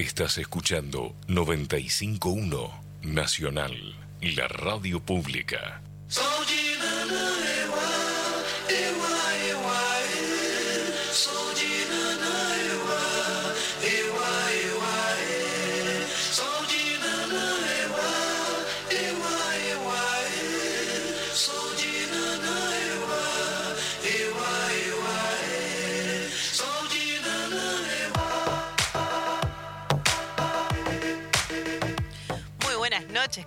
Estás escuchando 951 Nacional, la radio pública.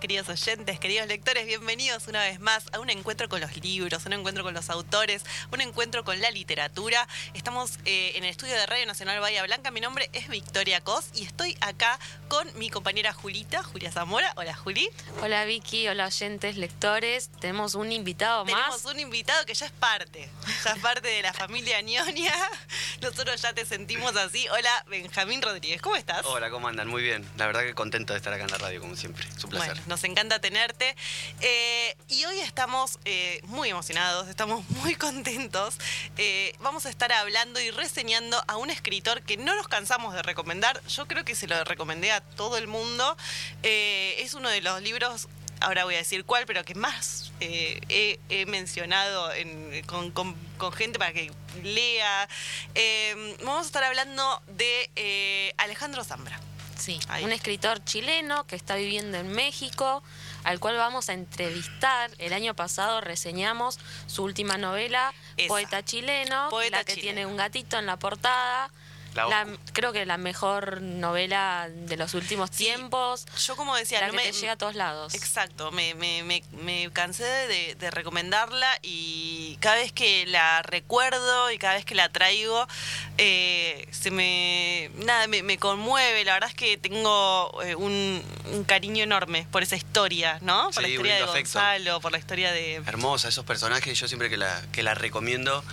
Queridos oyentes, queridos lectores. Bienvenidos una vez más a un encuentro con los libros, un encuentro con los autores, un encuentro con la literatura. Estamos eh, en el estudio de Radio Nacional Bahía Blanca. Mi nombre es Victoria Cos y estoy acá con mi compañera Julita, Julia Zamora. Hola, Juli. Hola Vicky, hola oyentes, lectores. Tenemos un invitado Tenemos más. un invitado que ya es parte, ya es parte de la familia Ñoña. Nosotros ya te sentimos así. Hola, Benjamín Rodríguez, ¿cómo estás? Hola, ¿cómo andan? Muy bien. La verdad que contento de estar acá en la radio, como siempre. Es un placer. Bueno, nos encanta tenerte. Eh, y hoy estamos eh, muy emocionados, estamos muy contentos. Eh, vamos a estar hablando y reseñando a un escritor que no nos cansamos de recomendar. Yo creo que se lo recomendé a todo el mundo. Es uno de los libros, ahora voy a decir cuál, pero que más he, mencionado en- con, gente para que lea. Vamos a estar hablando de Alejandro Zambra. Sí, Ahí. un escritor chileno que está viviendo en México, al cual vamos a entrevistar. El año pasado reseñamos su última novela, Esa. Poeta chileno, Poeta la que chileno. tiene un gatito en la portada. La La- Oscu. creo que la mejor novela de los últimos Sí, tiempos. Yo como decía, la no que me, te llega a todos lados. Exacto, me, me- me- me cansé de, de recomendarla y cada vez que la recuerdo y cada vez que la traigo, eh, se me, nada, me, me conmueve. La verdad es que tengo eh, un, un cariño enorme por esa historia, ¿no? Por la Sí, historia de lindo afecto. Gonzalo, por la historia de... Hermosa, esos personajes. Yo siempre que la, que la recomiendo,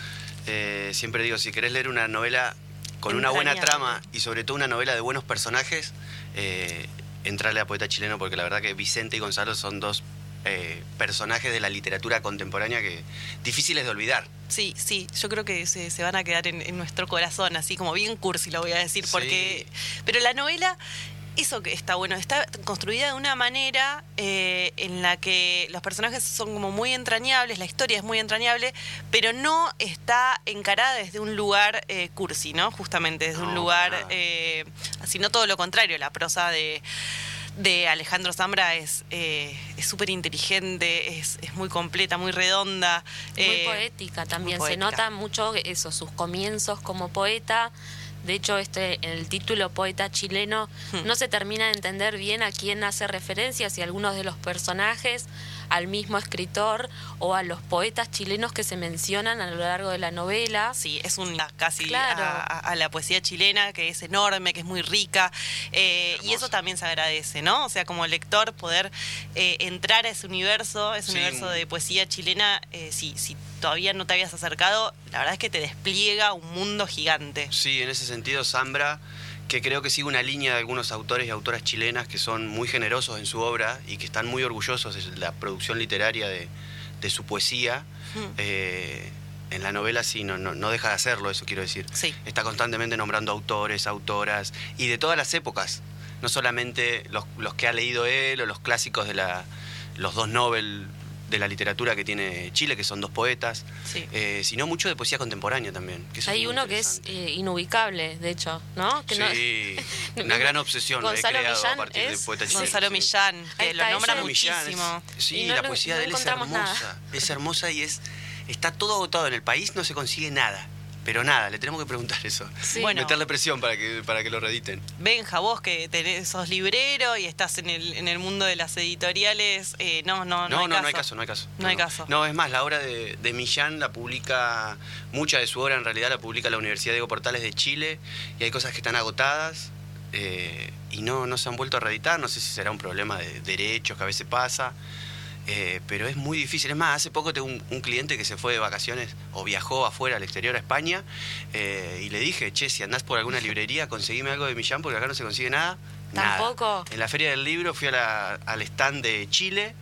eh, siempre digo, si querés leer una novela con una buena trama y sobre todo una novela de buenos personajes, eh, entrarle a Poeta Chileno porque la verdad que Vicente y Gonzalo son dos eh, personajes de la literatura contemporánea que difíciles de olvidar. Sí, sí, yo creo que se, se van a quedar en, en nuestro corazón, así como bien cursi lo voy a decir, Sí. porque... Pero la novela, eso que está bueno, está construida de una manera eh, en la que los personajes son como muy entrañables, la historia es muy entrañable, pero no está encarada desde un lugar eh, cursi, ¿no? Justamente desde un No, lugar, para nada. eh, sino todo lo contrario, la prosa de de Alejandro Zambra es eh, es súper inteligente, es, es muy completa, muy redonda. Muy eh, poética también. muy Se nota mucho eso, sus comienzos como poeta. De hecho, este, el título Poeta chileno Hmm. no se termina de entender bien a quién hace referencia, si algunos de los personajes, al mismo escritor o a los poetas chilenos que se mencionan a lo largo de la novela. Sí, es un casi Claro. a, la poesía chilena, que es enorme, que es muy rica, eh, y eso también se agradece, ¿no? O sea, como lector, poder eh, entrar a ese universo, ese Sí. universo de poesía chilena, eh, si, si todavía no te habías acercado, la verdad es que te despliega un mundo gigante. Sí, en ese sentido, Zambra, que creo que sigue una línea de algunos autores y autoras chilenas que son muy generosos en su obra y que están muy orgullosos de la producción literaria de, de su poesía. Mm. Eh, en la novela sí, no, no, no deja de hacerlo, eso quiero decir. Sí. Está constantemente nombrando autores, autoras y de todas las épocas, no solamente los, los que ha leído él o los clásicos de la, los dos Nobel de la literatura que tiene Chile, que son dos poetas, Sí. eh, sino mucho de poesía contemporánea también. que Hay uno que es eh, inubicable, de hecho, ¿no? Que no- Sí, una gran obsesión la he Gonzalo creado Millán a partir de es Poeta Chileno. Gonzalo sí. Millán, que Ahí lo está, nombra es- muchísimo. sí, no la lo- poesía no de él es nada. hermosa. Es hermosa y es está todo agotado en el país, no se consigue nada. Pero nada, le tenemos que preguntar eso. Sí. Bueno. Meterle presión para que, para que lo rediten. Benja, vos que tenés, sos librero y estás en el, en el mundo de las editoriales, eh, no, no, no, No, hay no, caso. no hay caso, no hay caso. No hay caso. No, es más, la obra de, de Millán la publica, mucha de su obra en realidad la publica la Universidad Diego Portales de Chile y hay cosas que están agotadas eh, y no, no se han vuelto a reeditar. No sé si será un problema de derechos que a veces pasa. Eh, pero es muy difícil. Es más, hace poco tengo un, un cliente que se fue de vacaciones o viajó afuera al exterior a España eh, y le dije, che, si andás por alguna librería, conseguime algo de Millán porque acá no se consigue nada. Nada. Tampoco. En la Feria del Libro fui a la- al stand de Chile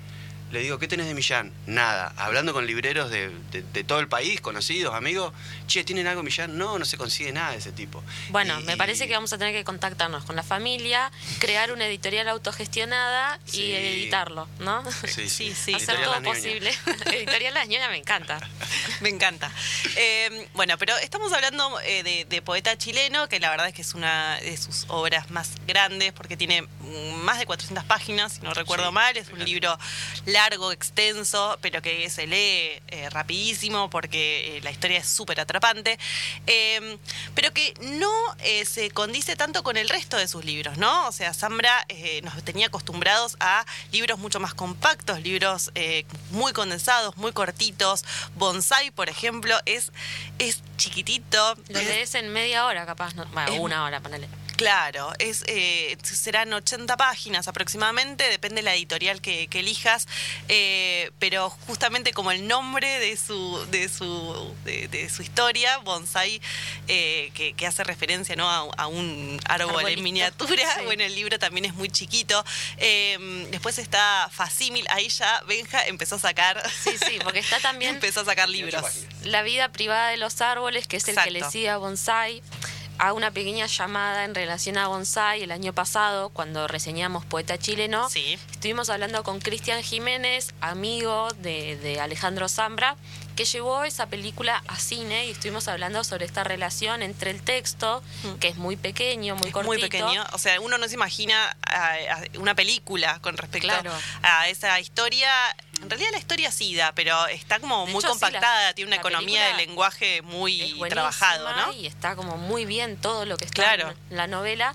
Le digo, ¿qué tenés de Millán? Nada. Hablando con libreros de, de- de todo el país, conocidos, amigos, che, ¿tienen algo de Millán? No, no se consigue nada de ese tipo. Bueno, Y- me parece que vamos a tener que contactarnos con la familia, crear una editorial autogestionada Sí. y editarlo, ¿no? Sí, Sí, sí. Hacer Editorial todo posible. editorial Las Ñoñas me encanta. Me encanta. Eh, bueno, pero estamos hablando eh, de, de poeta chileno, que la verdad es que es una de sus obras más grandes, porque tiene mm, más de 400 páginas, si no recuerdo Sí, mal. Es un libro largo, extenso, pero que se lee eh, rapidísimo porque eh, la historia es súper atrapante. Eh, pero que no eh, se condice tanto con el resto de sus libros, ¿no? O sea, Zambra nos tenía acostumbrados a libros mucho más compactos, libros muy condensados, muy cortitos. Bonsai, por ejemplo, es, es chiquitito. Lo es- lees en media hora, capaz. No, bueno, una hora, ponele. Claro, es, eh, serán 80 páginas aproximadamente, depende de la editorial que, que elijas, eh, pero justamente como el nombre de su, de su, de, de su historia, Bonsai, eh, que, que hace referencia ¿no? a, a un árbol Arbolito. en miniatura, Sí. bueno, el libro también es muy chiquito. Eh, después está Facímil, ahí ya Benja empezó a sacar, Sí, sí, porque está también empezó a sacar 18 libros. La vida privada de los árboles, que es el que le sigue a Bonsai. Hago una pequeña llamada en relación a Bonsai. El año pasado, cuando reseñamos Poeta Chileno, Sí. estuvimos hablando con Cristian Jiménez, amigo de, de Alejandro Zambra, que llevó esa película a cine y estuvimos hablando sobre esta relación entre el texto, que es muy pequeño, muy Es cortito. muy pequeño. O sea, uno no se imagina ah, una película con respecto Claro. a esa historia. En realidad la historia sí da, pero está como De muy hecho, sí, compactada, la- tiene una economía de lenguaje muy trabajado, ¿no? Y está como muy bien todo lo que está Claro. en la novela.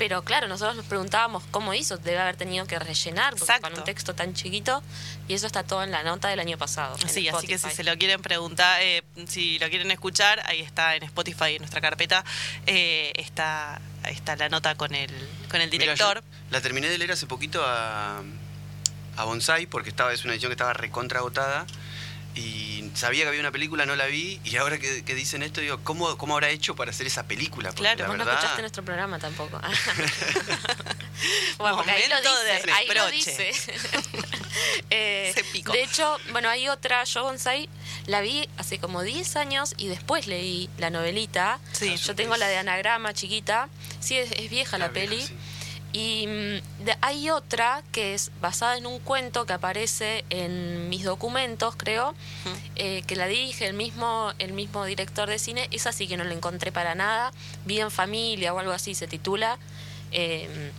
Pero claro, nosotros nos preguntábamos cómo hizo, debe haber tenido que rellenar, con un texto tan chiquito, y eso está todo en la nota del año pasado. Sí, así que si se lo quieren preguntar, eh, si lo quieren escuchar, ahí está en Spotify, en nuestra carpeta, eh, está, ahí está la nota con el, con el director. la terminé de leer hace poquito a, a Bonsai, porque estaba, es una edición que estaba recontra agotada. Y sabía que había una película, no la vi. Y ahora que, que dicen esto, digo, ¿cómo, ¿cómo habrá hecho para hacer esa película? Porque Claro, la Vos no verdad, escuchaste nuestro programa tampoco. bueno, porque ahí lo Momento de dice. ahí lo dice. Eh, Se picó. De hecho, bueno, hay otra, yo Bonsai, la vi hace como 10 años y después leí la novelita. Sí. Yo tengo la de Anagrama chiquita. Sí, es, es vieja la vieja, peli. sí. Y mm, de- hay otra que es basada en un cuento que aparece en mis documentos, creo, eh, que la dirige el mismo, el mismo director de cine. Esa sí que no la encontré para nada. Vida en familia o algo así se titula. Eh,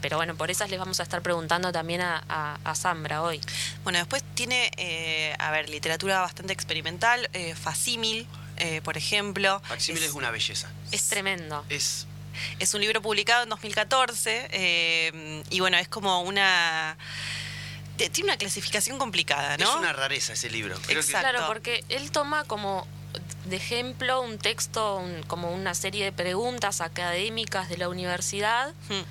pero bueno, por esas les vamos a estar preguntando también a, a, a Zambra hoy. Bueno, después tiene, eh, a ver, literatura bastante experimental, eh, Facímil, eh, por ejemplo. Facsímil es una belleza. Es tremendo. Es Es un libro publicado en 2014 eh, y bueno, es como una... Tiene una clasificación complicada, ¿no? Es una rareza ese libro. Creo que-. Claro, porque él toma como de ejemplo un texto, un- como una serie de preguntas académicas de la universidad Mm.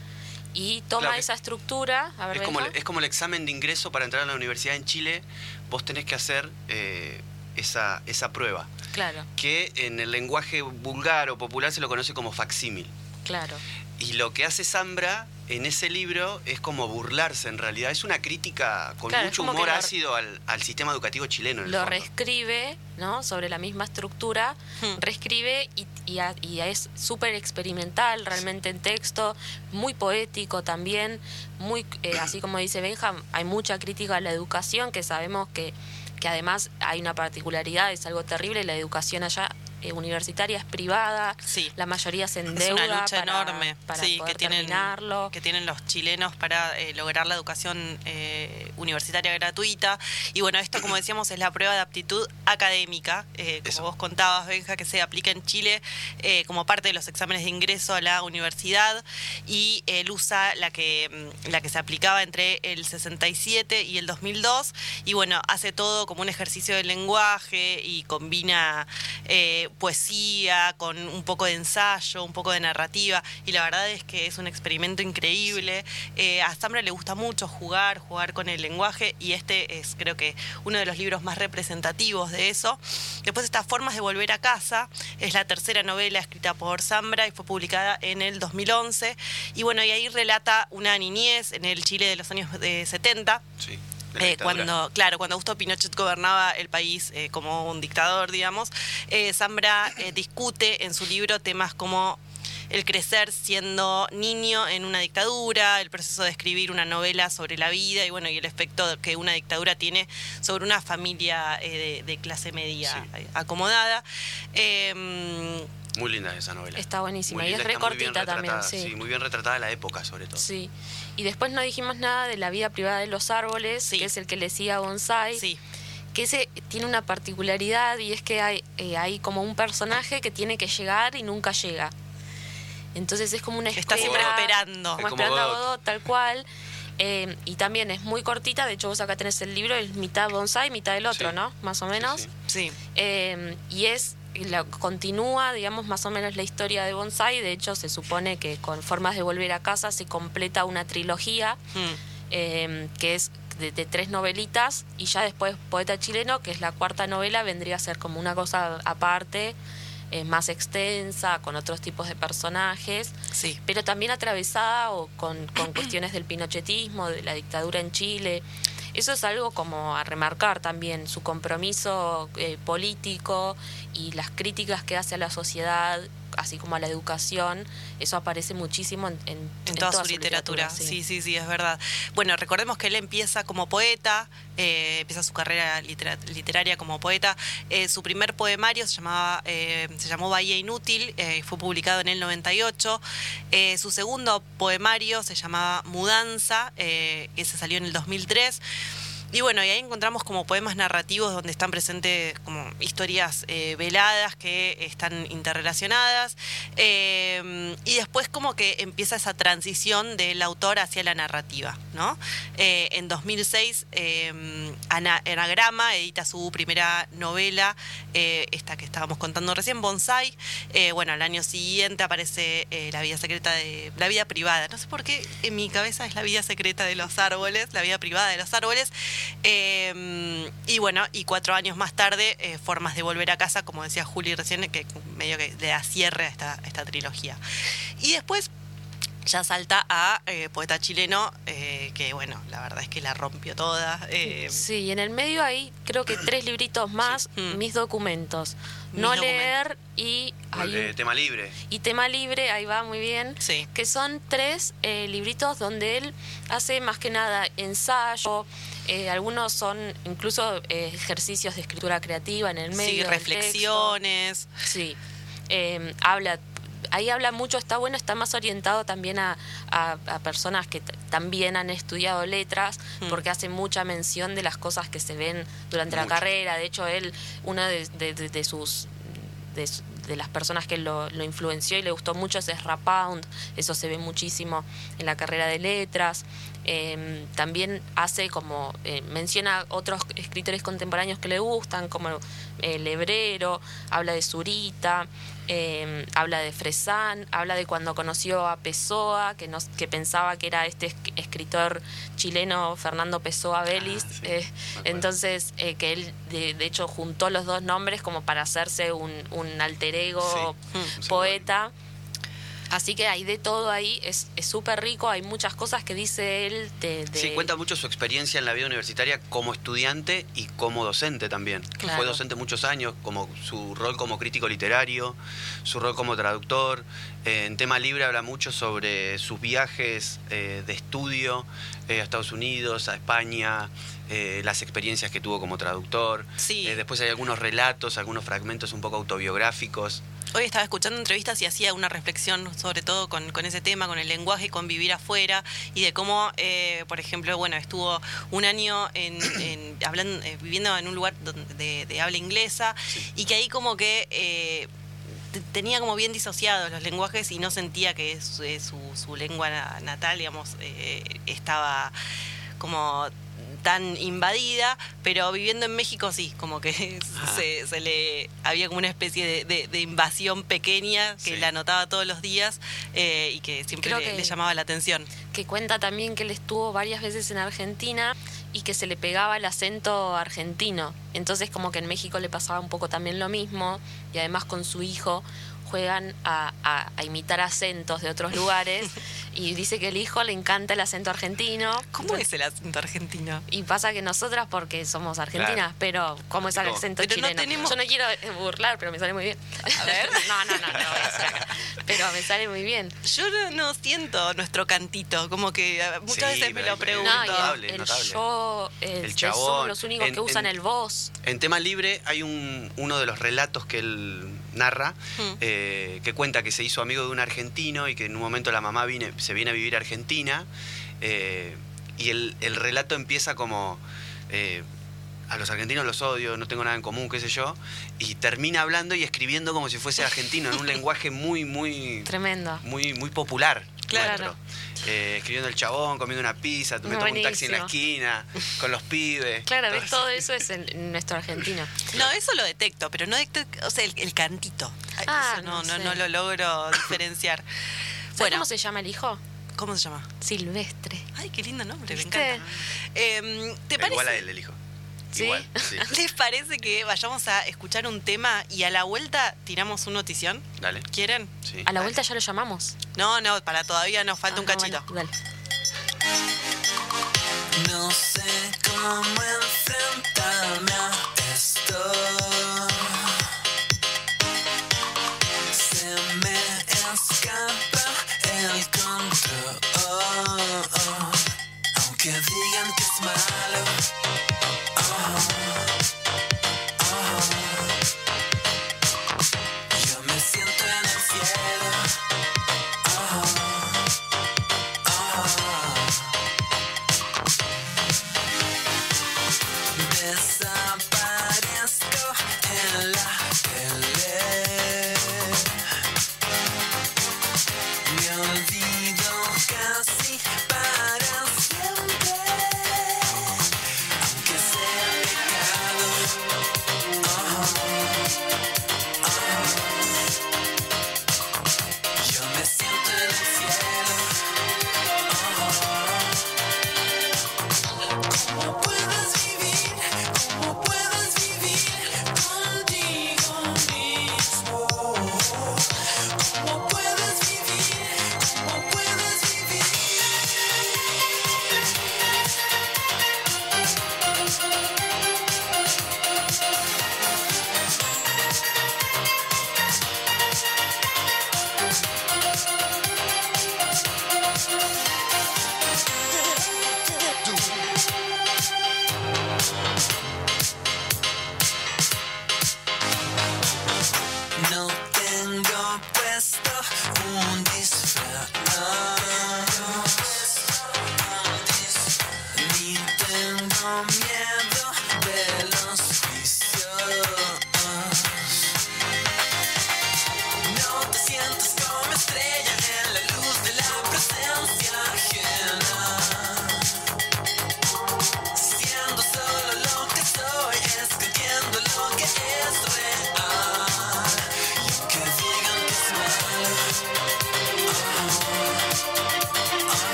y toma Claro esa estructura. A ver, es, como, el- Benja. es como el examen de ingreso para entrar a la universidad en Chile. Vos tenés que hacer eh, esa, esa prueba. Claro, Que en el lenguaje vulgar o popular se lo conoce como facsímil. Claro. Y lo que hace Zambra en ese libro es como burlarse en realidad. Es una crítica con Claro, mucho humor lo- ácido al, al sistema educativo chileno. En el Lo fondo. reescribe, ¿no? Sobre la misma estructura, Hmm. reescribe y, y a- y es súper experimental realmente en texto, muy poético también, muy eh, así como dice Benjam, hay mucha crítica a la educación, que sabemos que, que además hay una particularidad, es algo terrible, la educación allá eh, universitaria es privada, Sí. la mayoría se Es endeuda una lucha para, enorme para sí, poder que, tienen, terminarlo. que tienen los chilenos para eh, lograr la educación eh, universitaria gratuita. Y bueno, esto, como decíamos, es la prueba de aptitud académica, eh, como Eso. vos contabas, Benja, que se aplica en Chile eh, como parte de los exámenes de ingreso a la universidad. Y él usa la que, mm, la que se aplicaba entre el 67 y el 2002. Y bueno, hace todo como un ejercicio de lenguaje y combina eh, poesía con un poco de ensayo, un poco de narrativa. Y la verdad es que es un experimento increíble. Eh, a Zambra le gusta mucho jugar, jugar con el lenguaje. Y este es, creo que, uno de los libros más representativos de eso. Después está Formas de Volver a Casa. Es la tercera novela escrita por Zambra y fue publicada en el 2011. Y bueno, y ahí relata una niñez en el Chile de los años de 70 Sí. Eh, cuando, claro, cuando Augusto Pinochet gobernaba el país eh, como un dictador, digamos, eh, Zambra eh, discute en su libro temas como el crecer siendo niño en una dictadura, el proceso de escribir una novela sobre la vida y bueno, y el efecto que una dictadura tiene sobre una familia eh, de, de clase media Sí. acomodada. Muy linda esa novela. Está buenísima. Y es linda, re está muy bien cortita también, retratada, sí. muy bien retratada la época, sobre todo. Sí. Y después no dijimos nada de la vida privada de los árboles, Sí. que es el que le sigue a Bonsai. sí, Que ese tiene una particularidad y es que hay, eh, hay como un personaje que tiene que llegar y nunca llega. Entonces es como una está espera, siempre esperando. Como Es como esperando a Godot. Tal cual. Eh, y también es muy cortita, de hecho vos acá tenés el libro, es mitad bonsai, mitad el otro, Sí. ¿no? Más o menos. sí. Sí. Eh, y es la, continúa, digamos, más o menos la historia de Bonsai. De hecho, se supone que con Formas de Volver a Casa se completa una trilogía Mm. eh, que es de, de tres novelitas. Y ya después Poeta Chileno, que es la cuarta novela, vendría a ser como una cosa aparte, eh, más extensa, con otros tipos de personajes Sí. pero también atravesada o con, con cuestiones del pinochetismo, de la dictadura en Chile. Eso es algo como a remarcar también, su compromiso eh, político y las críticas que hace a la sociedad, así como a la educación, eso aparece muchísimo en, en- En en toda, su literatura, sí. sí, sí, es verdad. Bueno, recordemos que él empieza como poeta, eh, empieza su carrera litera- literaria como poeta. Eh, su primer poemario se llamaba, eh, se llamó Bahía Inútil, fue publicado en el 98. Eh, su segundo poemario se llamaba Mudanza, eh, ese salió en el 2003. Y bueno, y ahí encontramos como poemas narrativos donde están presentes como historias eh, veladas que están interrelacionadas. eh, y después como que empieza esa transición del autor hacia la narrativa, ¿no? Eh, en 2006, eh, Ana- Anagrama edita su primera novela, esta que estábamos contando recién, Bonsai. Bueno, al año siguiente aparece La vida secreta de... La vida privada. No sé por qué en mi cabeza es la vida secreta de los árboles, la vida privada de los árboles. Eh, y bueno, y cuatro años más tarde, eh, Formas de Volver a Casa, como decía Juli recién, que medio que le da cierre a esta, esta trilogía. Y después ya salta a eh, poeta chileno, eh, que bueno, la verdad es que la rompió toda. eh, Sí, y en el medio hay creo que tres libritos más, Sí. Mm. mis documentos. Mis no documentos. leer y, hay Eh, tema libre. y tema libre, ahí va muy bien. Sí. que son tres eh, libritos donde él hace más que nada ensayo, eh, algunos son incluso eh, ejercicios de escritura creativa en el medio. sí, reflexiones. texto. Sí, Eh, habla, ahí habla mucho, está bueno, está más orientado también a, a- a personas que también han estudiado letras, Mm. porque hace mucha mención de las cosas que se ven durante la carrera. De hecho, él, una de, de- de- de sus de, su- de las personas que lo, lo influenció y le gustó mucho es Rapound, eso se ve muchísimo en la carrera de letras. Eh, también hace como, eh, menciona otros escritores contemporáneos que le gustan, como eh, Lebrero, habla de Zurita, eh, habla de Fresán, habla de cuando conoció a Pessoa, que, nos, que pensaba que era este esc- escritor chileno Fernando Pessoa Vélez. Ah, sí, eh, entonces, eh, que él de, de hecho juntó los dos nombres como para hacerse un, un alter ego Sí, poeta. Así que hay de todo ahí, es súper rico, hay muchas cosas que dice él de... de- Sí, cuenta mucho su experiencia en la vida universitaria como estudiante y como docente también. Claro. Fue docente muchos años, como su rol como crítico literario, su rol como traductor. Eh, en tema libre habla mucho sobre sus viajes eh, de estudio eh, a Estados Unidos, a España, eh, las experiencias que tuvo como traductor. Sí. Eh, después hay algunos relatos, algunos fragmentos un poco autobiográficos. Hoy estaba escuchando entrevistas y hacía una reflexión sobre todo con, con ese tema, con el lenguaje con vivir afuera y de cómo, eh, por ejemplo, bueno, estuvo un año en, en- hablando, eh, viviendo en un lugar donde- de, de habla inglesa y que ahí como que eh, te- tenía como bien disociados los lenguajes y no sentía que su, eh, su, su lengua na- natal, digamos, eh, estaba como tan invadida, pero viviendo en México sí, como que Ah. se, se le había como una especie de, de- de invasión pequeña que Sí. la notaba todos los días eh, y que siempre Creo le, que- le llamaba la atención. que cuenta también que él estuvo varias veces en Argentina y que se le pegaba el acento argentino. Entonces como que en México le pasaba un poco también lo mismo y además con su hijo juegan a, a- a imitar acentos de otros lugares Y dice que el hijo le encanta el acento argentino. ¿Cómo es el acento argentino? Y pasa que nosotras, porque somos argentinas, Claro. pero ¿cómo es el acento Pero no chileno? tenemos- Yo no quiero eh, burlar, pero me sale muy bien. A ver. no, no, no, no. Pero me sale muy bien. Yo no, no siento nuestro cantito, como que eh, muchas Sí, veces me lo pregunto. No, y notable, el, el notable. yo, el, El chabón. somos los únicos En- que usan en- el vos. En tema libre hay un, uno de los relatos que él narra Mm. eh, que cuenta que se hizo amigo de un argentino y que en un momento la mamá viene, se viene a vivir a Argentina eh, y el, el relato empieza como eh, a los argentinos los odio, no tengo nada en común, qué sé yo, y termina hablando y escribiendo como si fuese argentino en un lenguaje muy, muy, Tremendo. muy, muy popular. Claro. nuestro. Eh, escribiendo el chabón, comiendo una pizza, me tomo un taxi en la esquina, con los pibes. Claro, todo ves, todo eso es en nuestro argentino. No, eso lo detecto, pero no detecto, o sea, el, el cantito. Ah, eso no, no no lo logro diferenciar. ¿Sabes Bueno, cómo se llama el hijo? ¿cómo se llama? Silvestre. Ay, qué lindo nombre, me ¿Viste? encanta. Em, ¿Te parece? Igual a él, el hijo. ¿Sí? Igual, sí. ¿Les parece que vayamos a escuchar un tema y a la vuelta tiramos un notición? Dale. ¿Quieren? Sí. A la vuelta ya lo llamamos. No, no, para todavía nos falta un Ah, cachito. bueno, dale. No sé cómo enfrentarme a esto. Se me escapa el control. Aunque digan que es malo.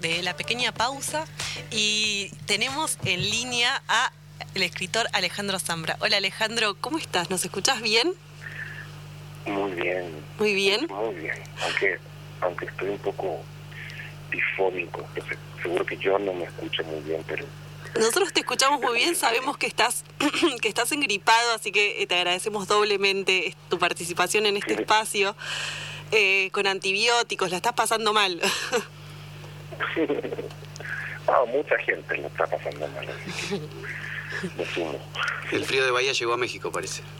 De la pequeña pausa y tenemos en línea a el escritor Alejandro Zambra. Hola Alejandro, ¿cómo estás? ¿Nos escuchás bien? Muy bien, Muy bien. muy bien. Aunque, aunque estoy un poco difónico, seguro que yo no me escucho muy bien, pero Nosotros te escuchamos muy bien, sabemos que estás que estás engripado, así que eh, te agradecemos doblemente tu participación en este espacio eh, con antibióticos. La estás pasando mal. ah, mucha gente lo está pasando mal, así que me sumo. El frío de Bahía llegó a México, parece.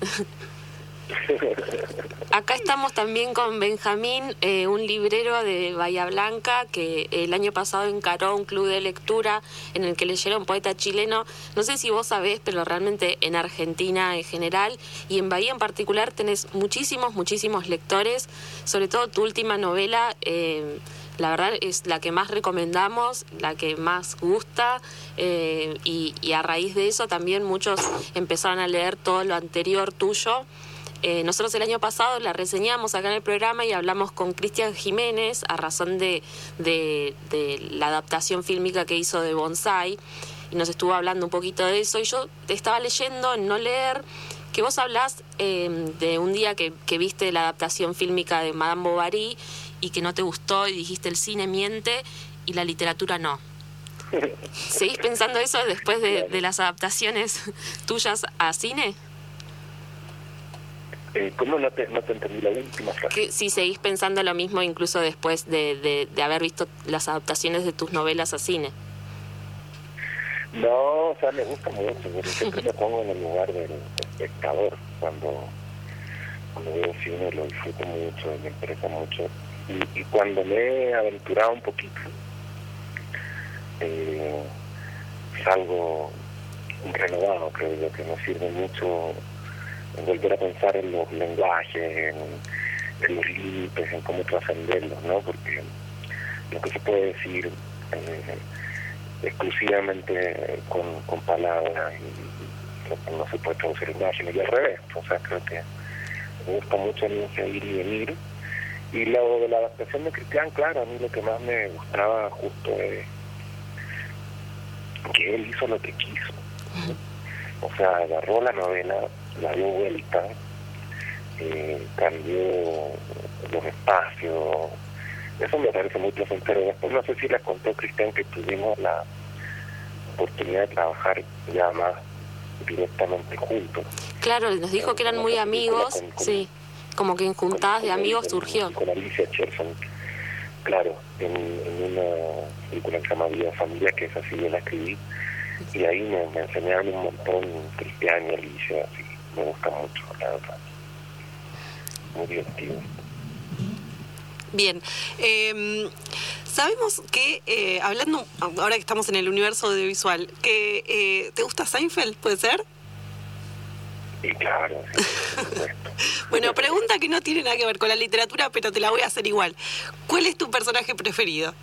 Acá estamos también con Benjamín, eh, un librero de Bahía Blanca que el año pasado encaró un club de lectura en el que leyeron poeta chileno. No sé si vos sabés, pero realmente en Argentina en general y en Bahía en particular tenés muchísimos, muchísimos lectores. Sobre todo tu última novela, eh, la verdad es la que más recomendamos, la que más gusta eh, y, a raíz de eso también muchos empezaron a leer todo lo anterior tuyo. Eh, nosotros el año pasado la reseñamos acá en el programa y hablamos con Cristian Jiménez a razón de, de- de la adaptación fílmica que hizo de Bonsai y nos estuvo hablando un poquito de eso y yo te estaba leyendo en no leer que vos hablás eh, de un día que, que viste la adaptación fílmica de Madame Bovary y que no te gustó y dijiste el cine miente y la literatura no. ¿Seguís pensando eso después de, de las adaptaciones tuyas a cine? Eh, ¿Cómo no te, no te entendí la última frase? que si seguís pensando lo mismo incluso después de, de- de haber visto las adaptaciones de tus novelas a cine. No, o sea, me gusta mucho, porque siempre me pongo en el lugar del espectador cuando, cuando veo cine, lo disfruto mucho, me interesa mucho. Y, y cuando me he aventurado un poquito, eh, salgo renovado, creo yo, que me sirve mucho volver a pensar en los lenguajes, en, los límites, en cómo trascenderlos, ¿no? Porque lo que se puede decir eh, exclusivamente con, palabras y que no se puede traducir en imágenes y al revés. O sea, creo que me gusta mucho el ir y venir. Y lo de la adaptación de Cristian, claro, a mí lo que más me gustaba justo es que él hizo lo que quiso. O sea, agarró la novela, la dio vuelta, eh, cambió los espacios. Eso me parece muy placentero. Después no sé si les contó Cristian que tuvimos la oportunidad de trabajar ya más directamente juntos. Claro, nos dijo que eran muy amigos, Con- con- sí, como que en juntadas de amigos surgió. Con Alicia Cherson, claro, en, en una película que se llama Vida Familia, que es así, yo la escribí, y ahí me, me enseñaron un montón Cristian y Alicia, así, me gusta mucho, la verdad. Muy divertido. Bien. Eh, sabemos que, eh, hablando, ahora que estamos en el universo audiovisual, que eh, te gusta Seinfeld, ¿puede ser? Y claro, sí, por supuesto. Bueno, pregunta que no tiene nada que ver con la literatura, pero te la voy a hacer igual. ¿Cuál es tu personaje preferido?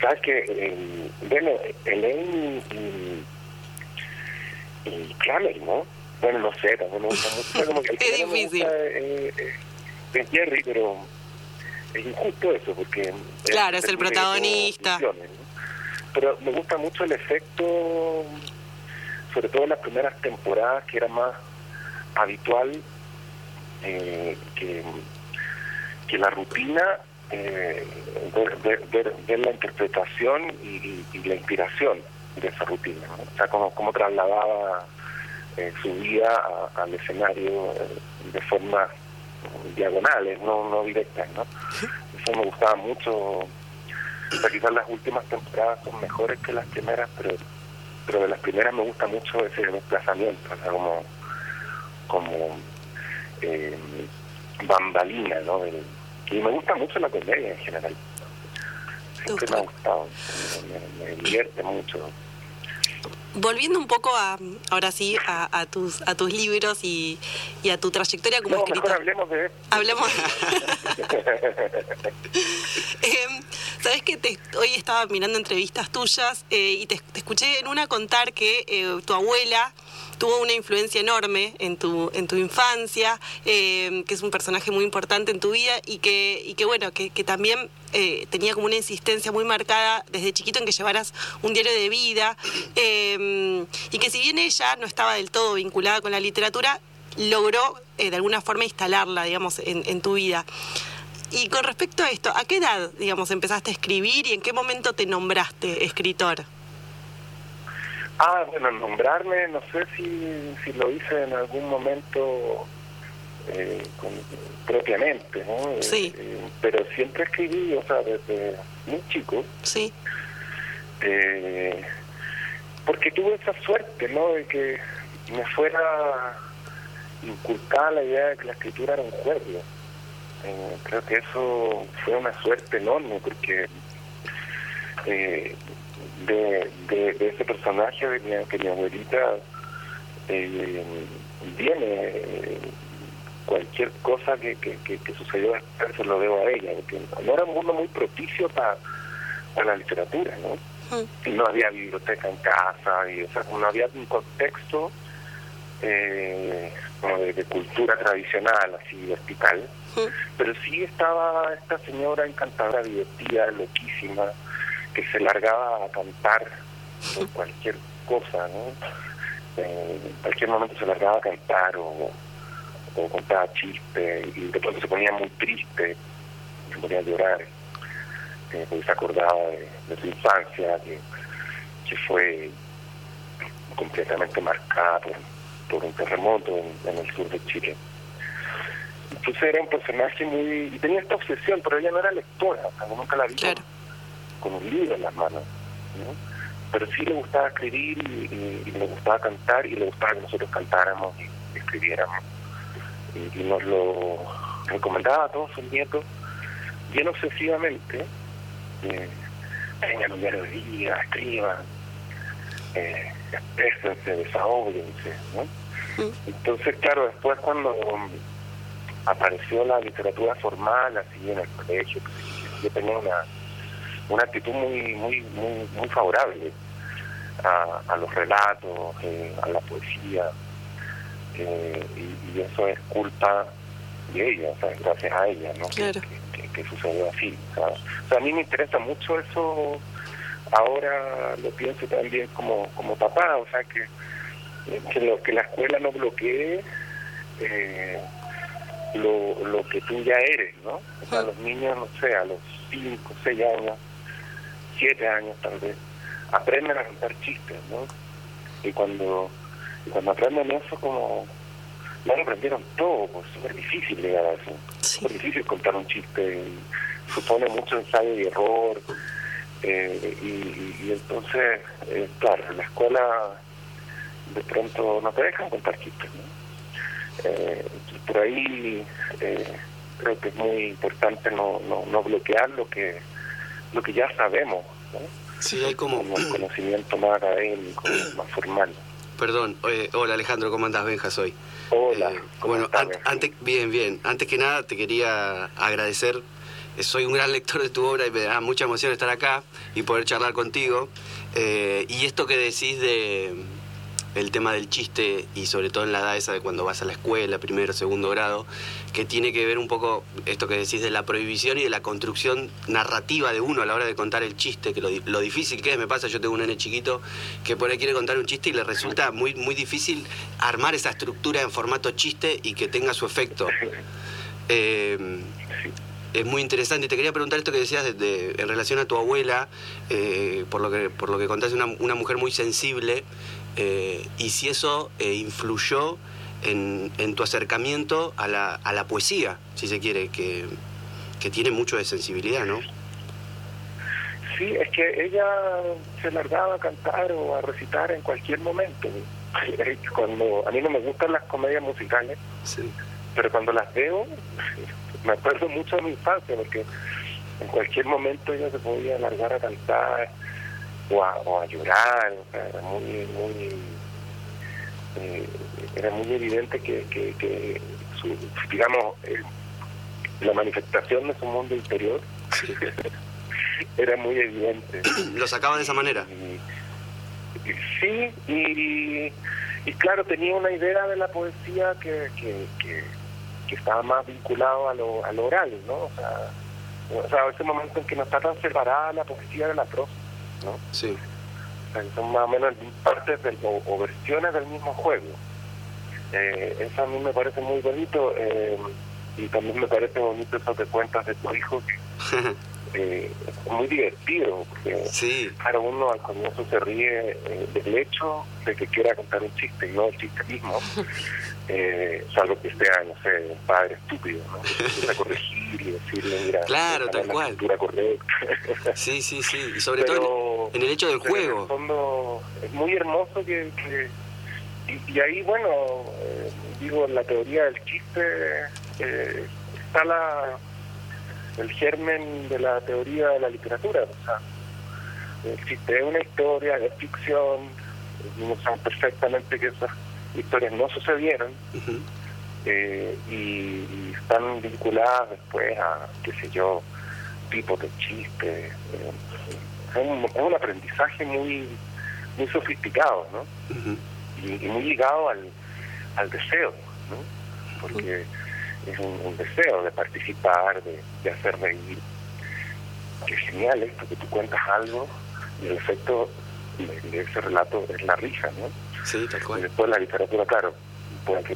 Sabes que, eh, bueno, Elaine y, y Kramer, ¿no? Bueno, no sé, tampoco me gusta mucho. como que Es primero me difícil. gusta, eh, eh, es Jerry, pero es injusto eso, porque... Claro, es el protagonista. Pero me gusta mucho el efecto, sobre todo en las primeras temporadas, que era más habitual eh, que, la rutina, eh, ver, ver, ver- la interpretación y, la inspiración de esa rutina. O sea, cómo, cómo trasladaba eh, su vida al escenario eh, de formas diagonales, no, no directas. ¿no? Eso me gustaba mucho. O sea, quizás las últimas temporadas son mejores que las primeras, pero pero de las primeras me gusta mucho ese desplazamiento, o sea, como, como eh, bambalina, ¿no? Y me gusta mucho la comedia en general. Siempre me ha gustado, me, me divierte mucho. Volviendo un poco a, ahora sí, a, a tus, a tus libros y, y a tu trayectoria como No, escritor. hablemos de Hablemos. Eh, Sabes que te- hoy estaba mirando entrevistas tuyas eh, y te, te escuché en una contar que eh, tu abuela tuvo una influencia enorme en tu, en tu infancia, eh, que es un personaje muy importante en tu vida y que, y que bueno, que, también eh, tenía como una insistencia muy marcada desde chiquito en que llevaras un diario de vida eh, y que si bien ella no estaba del todo vinculada con la literatura, logró de alguna forma instalarla, digamos, en, en tu vida. Y con respecto a esto, ¿a qué edad, digamos, empezaste a escribir y en qué momento te nombraste escritor? Ah, bueno, nombrarme, no sé si, si lo hice en algún momento eh, con- propiamente, ¿no? Eh, Sí. eh, pero siempre escribí, o sea, desde muy chico, Sí, eh, porque tuve esa suerte, ¿no? De que me fuera inculcada la idea de que la escritura era un juego. Creo que eso fue una suerte enorme porque de, de, de ese personaje de mi, que mi abuelita eh, viene eh, cualquier cosa que, que, que, que sucedió se lo debo a ella, porque no era un mundo muy propicio para la literatura, ¿no? No había biblioteca en casa, y o sea, no había un contexto eh, como de, de cultura tradicional, así vertical, Mm. pero sí estaba esta señora encantadora, divertida, loquísima, que se largaba a cantar por cualquier cosa, ¿no? En cualquier momento se largaba a cantar o, contaba chistes y de pronto se ponía muy triste, se ponía a llorar, eh, porque se acordaba de, su infancia, que, fue completamente marcada por, un terremoto en, el sur de Chile. Entonces era un personaje muy... y tenía esta obsesión, pero ella no era lectora, nunca la vi Claro. Con un libro en las manos, ¿no? Pero sí le gustaba escribir y, le gustaba cantar y le gustaba que nosotros cantáramos y escribiéramos. Y, y nos lo recomendaba a todos sus nietos bien obsesivamente. Eh, tengan un diario de vida, escriban, eh, exprésense, desahóguense, ¿no? Mm. Entonces, claro, después cuando um, apareció la literatura formal, así en el colegio, yo tenía una, una actitud muy muy muy, muy favorable a, a los relatos, eh, a la poesía, eh, y, y eso es culpa de ella, o sea, gracias a ella, ¿no? Que- Claro. Que, que- que sucedió así. O sea, a mí me interesa mucho eso, ahora lo pienso también como, como papá, o sea, que, que, lo, que la escuela no bloquee eh, lo, lo que tú ya eres, ¿no? O sea, los niños, no sé, a los 5, 6 años, 7 años tal vez, aprenden a contar chistes, ¿no? Y cuando, y cuando aprenden eso, como no lo aprendieron todo, pues es súper difícil llegar a eso. Es Sí. súper difícil contar un chiste, y supone mucho ensayo y error. eh, y, y- y entonces, eh, claro, en la escuela de pronto no te dejan contar chistes, ¿no? Eh, por ahí eh, creo que es muy importante no, no, no bloquear lo que lo que ya sabemos, ¿no? Sí, hay como... como el conocimiento más académico, más formal. Perdón, eh, hola Alejandro, ¿cómo andás? Benja soy. Hola, Eh, ¿cómo bueno, estás, an- Benja? antes, bien, bien. Antes que nada te quería agradecer. Soy un gran lector de tu obra y me da mucha emoción estar acá y poder charlar contigo. Eh, y esto que decís de el tema del chiste y sobre todo en la edad esa de cuando vas a la escuela, primero, segundo grado, que tiene que ver un poco esto que decís de la prohibición y de la construcción narrativa de uno a la hora de contar el chiste, que lo, di- lo difícil que es, me pasa, yo tengo un nene chiquito que por ahí quiere contar un chiste y le resulta muy, muy difícil armar esa estructura en formato chiste y que tenga su efecto. Eh, es muy interesante. Te quería preguntar esto que decías de- de- en relación a tu abuela, eh, por lo que por lo que contaste, una mujer muy sensible, eh, y si eso eh, influyó en, en tu acercamiento a la, a la poesía, si se quiere, que, que tiene mucho de sensibilidad, ¿no? Sí, es que ella se largaba a cantar o a recitar en cualquier momento. Cuando a mí no me gustan las comedias musicales, Sí. pero cuando las veo me acuerdo mucho de mi infancia porque en cualquier momento ella se podía largar a cantar o a, o a llorar, o sea, era muy, muy, eh, era muy evidente que, que, que su, digamos, eh, la manifestación de su mundo interior era muy evidente. Lo sacaba de esa manera. Y- y sí, y, y claro, tenía una idea de la poesía que, que, que, que estaba más vinculado a lo, a lo oral, ¿no? O sea, o sea, ese momento en que no está tan separada la poesía de la prosa, ¿no? Sí. Son más o menos partes del, o, o versiones del mismo juego. Eh, eso a mí me parece muy bonito eh, y también me parece bonito eso que cuentas de tu hijo, eh, es muy divertido, porque sí. claro, uno al comienzo se ríe eh, del hecho de que quiera contar un chiste y no el chiste mismo, salvo que sea, no sé, un padre estúpido, ¿no? Que corregir y decirle, mira, Claro, tal la cual. correcta. Sí, sí, sí. Y sobre Pero- todo en el hecho del pero En el juego. fondo es muy hermoso que... que- y, y ahí, bueno, eh, digo, en la teoría del chiste eh, está la el germen de la teoría de la literatura. O sea, el chiste es una historia, es ficción, uno sabe perfectamente que esas historias no sucedieron eh, y, y están vinculadas después a, qué sé yo, tipos de chistes. Eh, un, aprendizaje muy muy sofisticado, ¿no? Y, y muy ligado al, al deseo, ¿no? Porque es un, un deseo de participar, de, de hacer reír. Qué genial esto que tú cuentas algo y el efecto de, de ese relato es la risa, ¿no? Sí, tal Y cual. después la literatura, claro, puede que,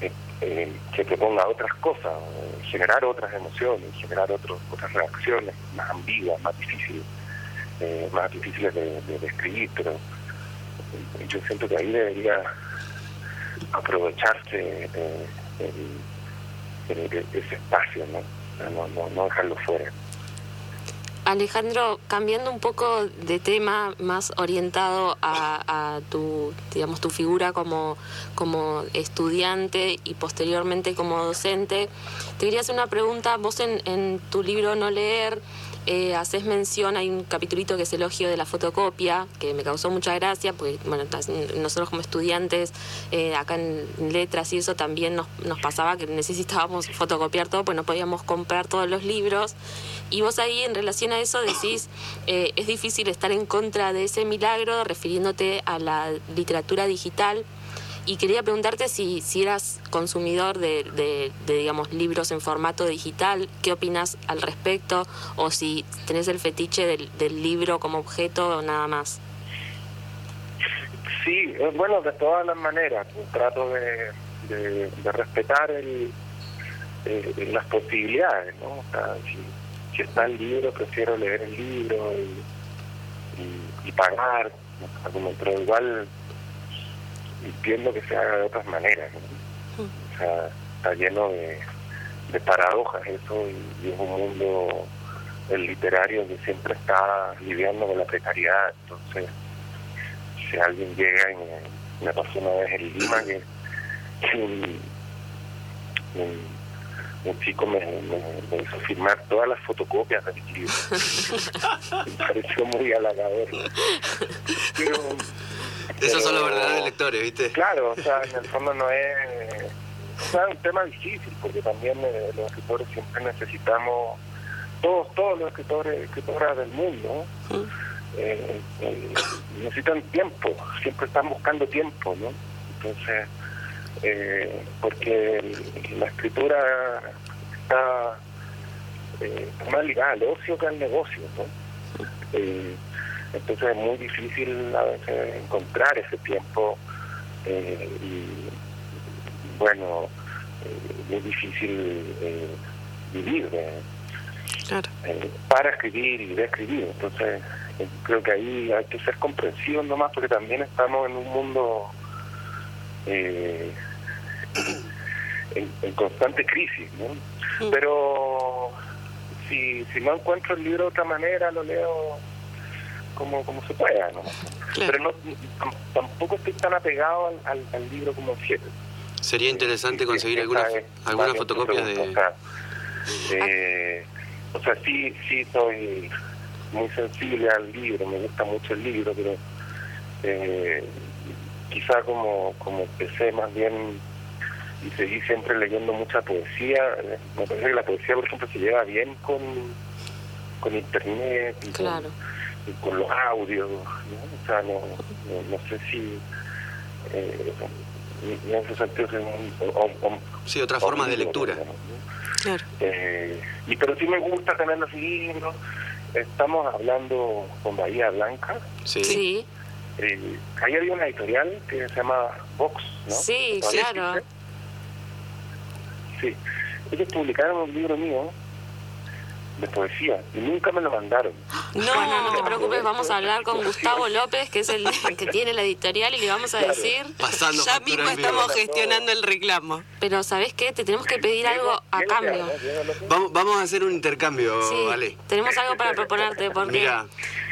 eh, eh, que proponga otras cosas, eh, generar otras emociones, generar otros, otras reacciones más ambiguas, más difíciles, eh, más difíciles de, de describir, pero eh, yo siento que ahí debería aprovecharse eh, el- ese espacio, ¿no? No, no, no dejarlo fuera. Alejandro, cambiando un poco de tema, más orientado a, a tu, digamos, tu figura como, como estudiante y posteriormente como docente, te quería hacer una pregunta. Vos en, en tu libro No Leer eh, haces mención, hay un capitulito que es elogio de la fotocopia, que me causó mucha gracia, porque bueno, nosotros como estudiantes, eh, acá en letras y eso también nos, nos pasaba que necesitábamos fotocopiar todo, pues no podíamos comprar todos los libros. Y vos ahí en relación a eso decís, eh, es difícil estar en contra de ese milagro refiriéndote a la literatura digital. Y quería preguntarte si, si eras consumidor de, de- digamos, libros en formato digital, ¿qué opinas al respecto? O si tenés el fetiche del, del libro como objeto o nada más. Sí, eh, bueno, de todas las maneras, trato de, de, respetar el, eh, las posibilidades, ¿no? O sea, si, si está el libro, prefiero leer el libro y, y, y pagar. Como- pero igual entiendo que se haga de otras maneras, ¿no? O sea, está lleno de, de paradojas eso y, y es un mundo el literario que siempre está lidiando con la precariedad, entonces si alguien llega y me, me pasó una vez en Lima que, que un, un, un chico me, me- me hizo firmar todas las fotocopias de mi libro. me pareció muy halagador. Pero, Esos son los verdaderos lectores, ¿viste? Claro, o sea, en el fondo no es, sea, un tema difícil, porque también eh, los escritores siempre necesitamos, todos, todos los escritores, escritoras del mundo, eh, eh, necesitan tiempo, siempre están buscando tiempo, ¿no? Entonces, eh, porque la escritura está eh, más ligada al ocio que al negocio, ¿no? Eh, entonces es muy difícil a veces encontrar ese tiempo eh, y bueno, eh, muy difícil eh, vivir de, Claro. eh, para escribir y de escribir. Entonces, eh, creo que ahí hay que ser comprensivos nomás porque también estamos en un mundo eh, en, en constante crisis, ¿no? Mm. Pero si, si no encuentro el libro de otra manera, lo leo como, como se pueda, ¿no? Claro. Pero no, tam- tampoco estoy tan apegado al, al, al libro como quiero. Sería interesante conseguir algunas algunas fotocopias de... O sea, eh, o sea, sí, sí soy muy sensible al libro, me gusta mucho el libro, pero eh, quizá como, como empecé más bien y seguí siempre leyendo mucha poesía, eh, me parece que la poesía, por ejemplo, se lleva bien con, con internet y, Claro. Con los audios, ¿no? O sea, no, no, no sé si eh, en ese sentido es un, un- un- Sí, otras formas de lectura. Claro. Eh, y pero sí me gusta tener los libros. Estamos hablando con Bahía Blanca. Sí. Sí, Eh, ahí había una editorial que se llama Vox, ¿no? Sí, ¿Todavía claro. Sí. Ellos publicaron un libro mío de poesía y nunca me lo mandaron. No, Bueno, no te preocupes, vamos a hablar con Gustavo López, que es el que tiene la editorial, y le vamos a Claro. decir, Pasando ya mismo estamos gestionando el reclamo. pero ¿sabes qué? Te tenemos que pedir algo a cambio. Vamos, vamos a hacer un intercambio, Sí, vale. tenemos algo para proponerte, porque Mira.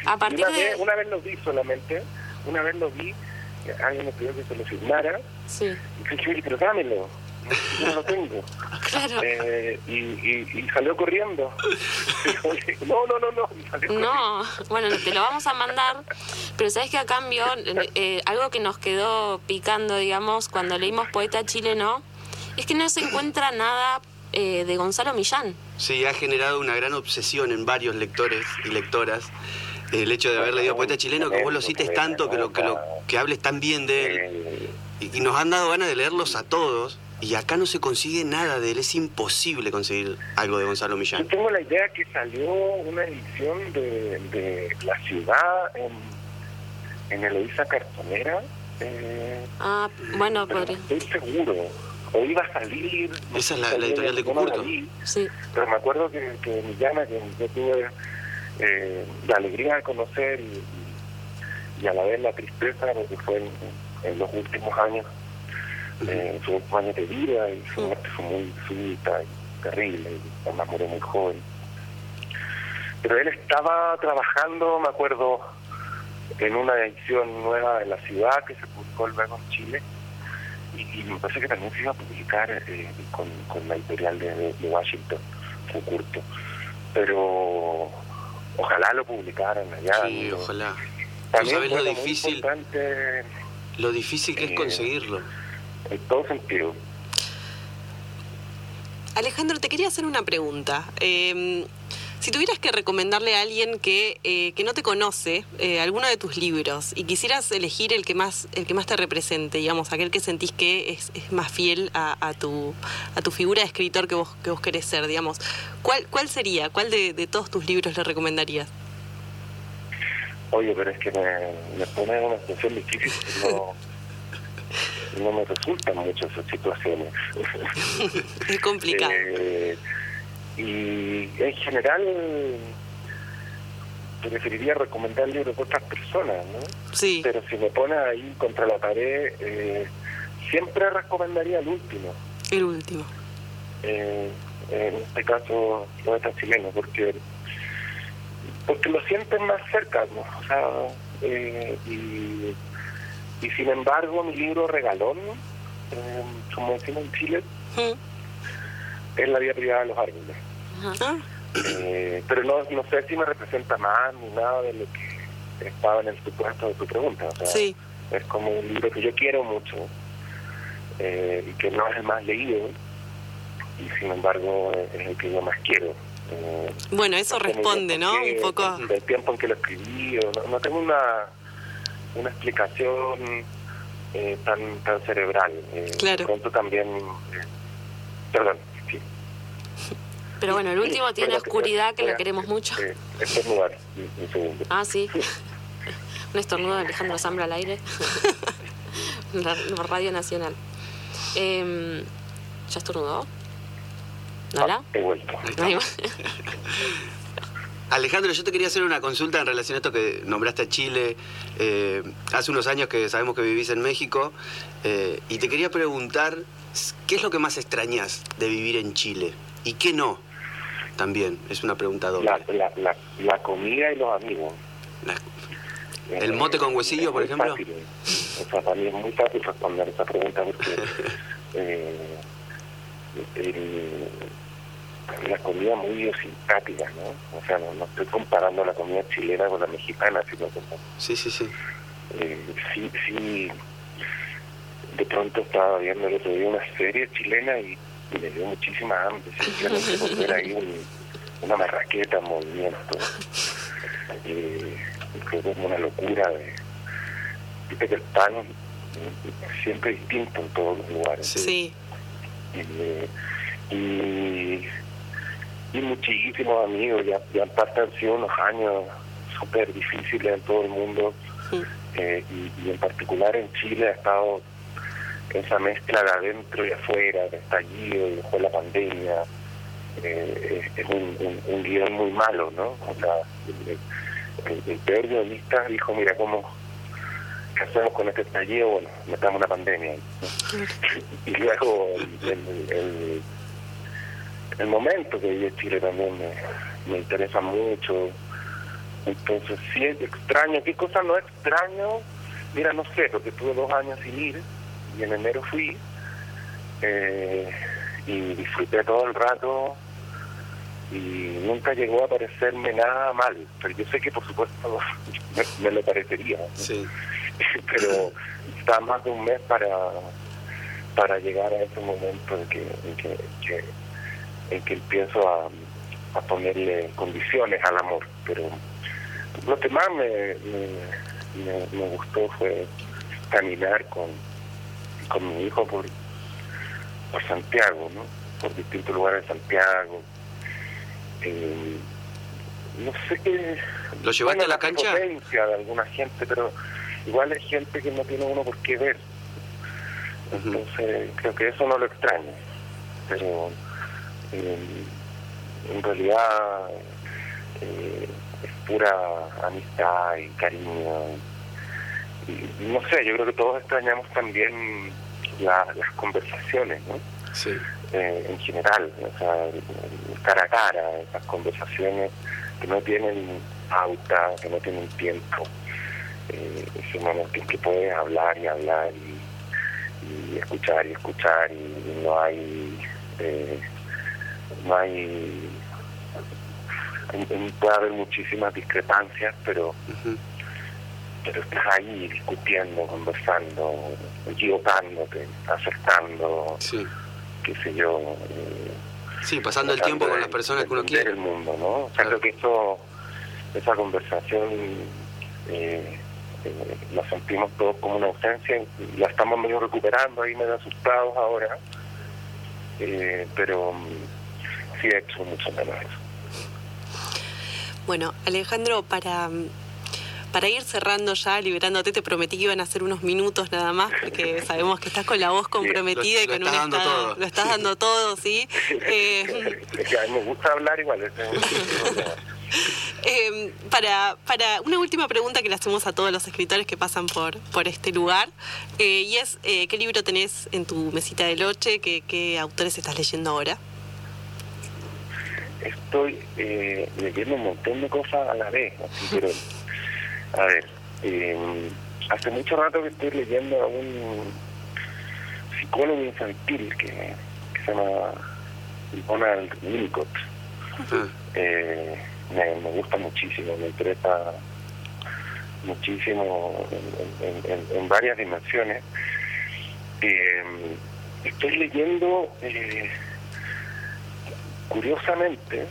a partir una, vez, de... una vez lo vi solamente, una vez lo vi, alguien me pidió que se lo firmara, Sí, y dije, "Oye, pero dámelo, yo no lo tengo. claro. Eh, y, y, y salió corriendo. No, no, no, no. No, bueno, te lo vamos a mandar, pero sabes que a cambio, eh, algo que nos quedó picando, digamos, cuando leímos Poeta Chileno, es que no se encuentra nada eh, de Gonzalo Millán. Sí, ha generado una gran obsesión en varios lectores y lectoras. El hecho de haber leído poeta chileno, que vos lo cites tanto, que, lo, que, lo, que hables tan bien de él. Eh, Y, y nos han dado ganas de leerlos a todos. Y acá no se consigue nada de él. Es imposible conseguir algo de Gonzalo Yo Millán. tengo la idea que salió una edición de, de La Ciudad en, en Eloísa Cartonera. Eh, Ah, bueno, podría. estoy seguro. O iba a salir. no Esa es la- editorial de yo Cucurto. Sí, Pero me acuerdo que, que Millana, que yo tuve eh, la alegría de conocer y, y a la vez la tristeza, porque fue en, en los últimos años, eh, su último año de vida y su muerte fue muy súbita y terrible, y además murió muy joven. Pero él estaba trabajando, me acuerdo, en una edición nueva de la ciudad que se publicó luego en Chile. Y, y me parece que también se iba a publicar eh, con, con la editorial de, de- Washington, Cucurto. Pero ojalá lo publicaran allá. Sí, ojalá. Tú También sabes lo difícil, lo difícil que es Eh, conseguirlo. En todo sentido. Alejandro, te quería hacer una pregunta. Eh, si tuvieras que recomendarle a alguien que, eh, que no te conoce eh, alguno de tus libros y quisieras elegir el que más el que más te represente, digamos, aquel que sentís que es, es más fiel a, a tu a tu figura de escritor que vos que vos querés ser, digamos, ¿cuál cuál sería? ¿Cuál de, de todos tus libros le recomendarías? Oye, pero es que me, me pone en una situación difícil no, no me resultan mucho esas situaciones. Es complicado. Eh, y en general preferiría recomendar libros de otras personas, ¿no? Sí. Pero si me pone ahí contra la pared, eh, siempre recomendaría el último. El último. eh, en este caso poeta chileno, porque porque lo sienten más cerca, ¿no? O sea, eh, y, y sin embargo mi libro regalón, eh, como decimos en Chile, es la vida privada de los árboles. Ah, Eh, pero no, no sé si me representa más ni nada de lo que estaba en el supuesto de tu pregunta. O sea, Sí. es como un libro que yo quiero mucho eh, y que no es el más leído y sin embargo es el que yo más quiero. Eh, Bueno, eso responde, ¿no? qué, Un poco. Del tiempo en que lo escribí, o no, no tengo una, una explicación eh, tan tan cerebral. Eh, Claro. Pronto también... eh, perdón, sí. pero bueno, el último Sí, tiene oscuridad que la a- queremos mucho. eh, estornudar, un- un segundo. Ah, sí. Un estornudo de Alejandro Zambra al aire. la, la Radio Nacional. Em, ¿Ya estornudó? ¿Hola? Ah, he vuelto. Alejandro, yo te quería hacer una consulta en relación a esto que nombraste a Chile. eh, hace unos años que sabemos que vivís en México. eh, y te quería preguntar, ¿qué es lo que más extrañas de vivir en Chile? ¿Y qué no? También, es una pregunta doble. La, la, la, la comida y los amigos. ¿El mote con huesillo, es por ejemplo? fácil. O sea, para mí es muy fácil responder esa pregunta porque eh, el- la comida muy idiosincrática, ¿no? O sea, no, no estoy comparando la comida chilena con la mexicana, sino como Sí, sí, sí. eh, sí, sí, de pronto estaba viendo el otro día una serie chilena y, y me dio muchísima hambre, simplemente por ver ahí un- una marraqueta en movimiento. Eh, y fue como una locura de, viste que el pan siempre distinto en todos los lugares. Sí. Sí. Eh, y, y muchísimos amigos, ya, ya aparte han sido unos años súper difíciles en todo el mundo eh, y, y en particular en Chile ha estado esa mezcla de adentro y afuera, de estallido y después la pandemia. Eh, es es un, un, un guion muy malo, ¿no? O sea, el, el- el peor guionista dijo, mira, ¿cómo, ¿qué hacemos con este estallido? Bueno, metamos una pandemia. ¿no? y luego el, el, el- momento que vive Chile también me, me interesa mucho. Entonces, sí es extraño. ¿Qué cosa no extraño? Mira, no sé, porque tuve dos años sin ir y en enero fui eh, y disfruté todo el rato y nunca llegó a parecerme nada mal. Pero yo sé que, por supuesto, me, me lo parecería. ¿no? Sí. pero está más de un mes para para llegar a ese momento en que en que, que- en que empiezo a, a ponerle condiciones al amor pero lo que más me, me, me- me gustó fue caminar con, con mi hijo por por Santiago no por distintos lugares de Santiago Eh, no sé qué ¿Lo llevaste a la cancha? prepotencia de alguna gente, pero igual es gente que no tiene uno por qué ver. Entonces, creo que eso no lo extraño. Pero eh, en realidad eh, es pura amistad y cariño. Y, no sé, yo creo que todos extrañamos también la- las conversaciones, ¿no? Sí. eh, en general, o sea, cara a cara, esas conversaciones que no tienen pauta, que no tienen tiempo, eh, ese momento en que puedes hablar y hablar y, y escuchar y escuchar y, no hay, eh, no hay, puede haber muchísimas discrepancias, pero pero estás ahí discutiendo, conversando, equivocándote, acertando, Sí. qué sé yo. eh, Sí, pasando el tiempo con las personas que uno quiere. el mundo, ¿no? O sea, Claro. creo que eso, esa conversación eh, eh, la sentimos todos como una ausencia y la estamos medio recuperando ahí medio asustados ahora, eh, pero he hecho mucho menos eso. Bueno, Alejandro, para, para ir cerrando ya, liberándote, te prometí que iban a ser unos minutos nada más, porque sabemos que estás con la voz comprometida lo- y con un estado- todo. Lo estás dando todo, sí. Eh, Es que a mí me gusta hablar igual. eh, para, para una última pregunta que le hacemos a todos los escritores que pasan por, por este lugar, eh, y es, eh, ¿qué libro tenés en tu mesita de noche? ¿Qué, ¿Qué autores estás leyendo ahora? Estoy eh, leyendo un montón de cosas a la vez, así, pero a ver, eh, hace mucho rato que estoy leyendo a un psicólogo infantil que, que se llama Donald Winnicott. Ah, Eh, me, me gusta muchísimo, me interesa muchísimo en, en- en- en varias dimensiones. Eh, estoy leyendo, eh, curiosamente,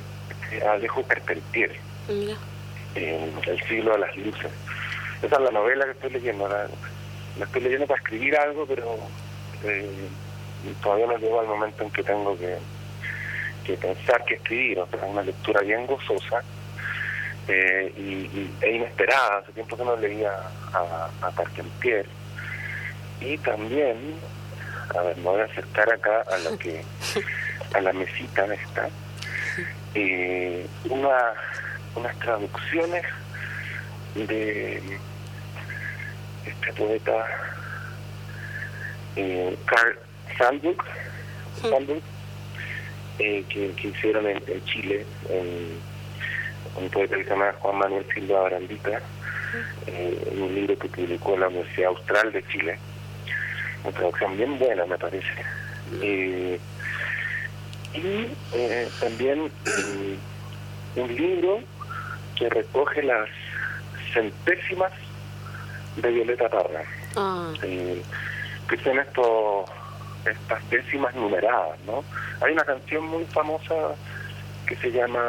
Alejo Carpentier, Mira. en El siglo de las luces. Esa es la novela que estoy leyendo. La, la estoy leyendo para escribir algo, pero eh, todavía no llego al momento en que tengo que, que pensar que escribir. O sea, es una lectura bien gozosa eh, y, y- e inesperada. Hace tiempo que no leía a, a Carpentier. Y también, a ver, me voy a acercar acá a la que a la mesita esta. Eh, una, unas traducciones de este poeta eh, Carl Sandburg, Sandburg, eh, que, que hicieron en, en Chile, en, un poeta que se llama Juan Manuel Silva Barandita, eh, en un libro que publicó en la Universidad Austral de Chile. Una traducción bien buena, me parece. Eh, y eh, también mm, un libro que recoge las centésimas de Violeta Parra, Ah, eh, que son estos estas décimas numeradas, ¿no? Hay una canción muy famosa que se llama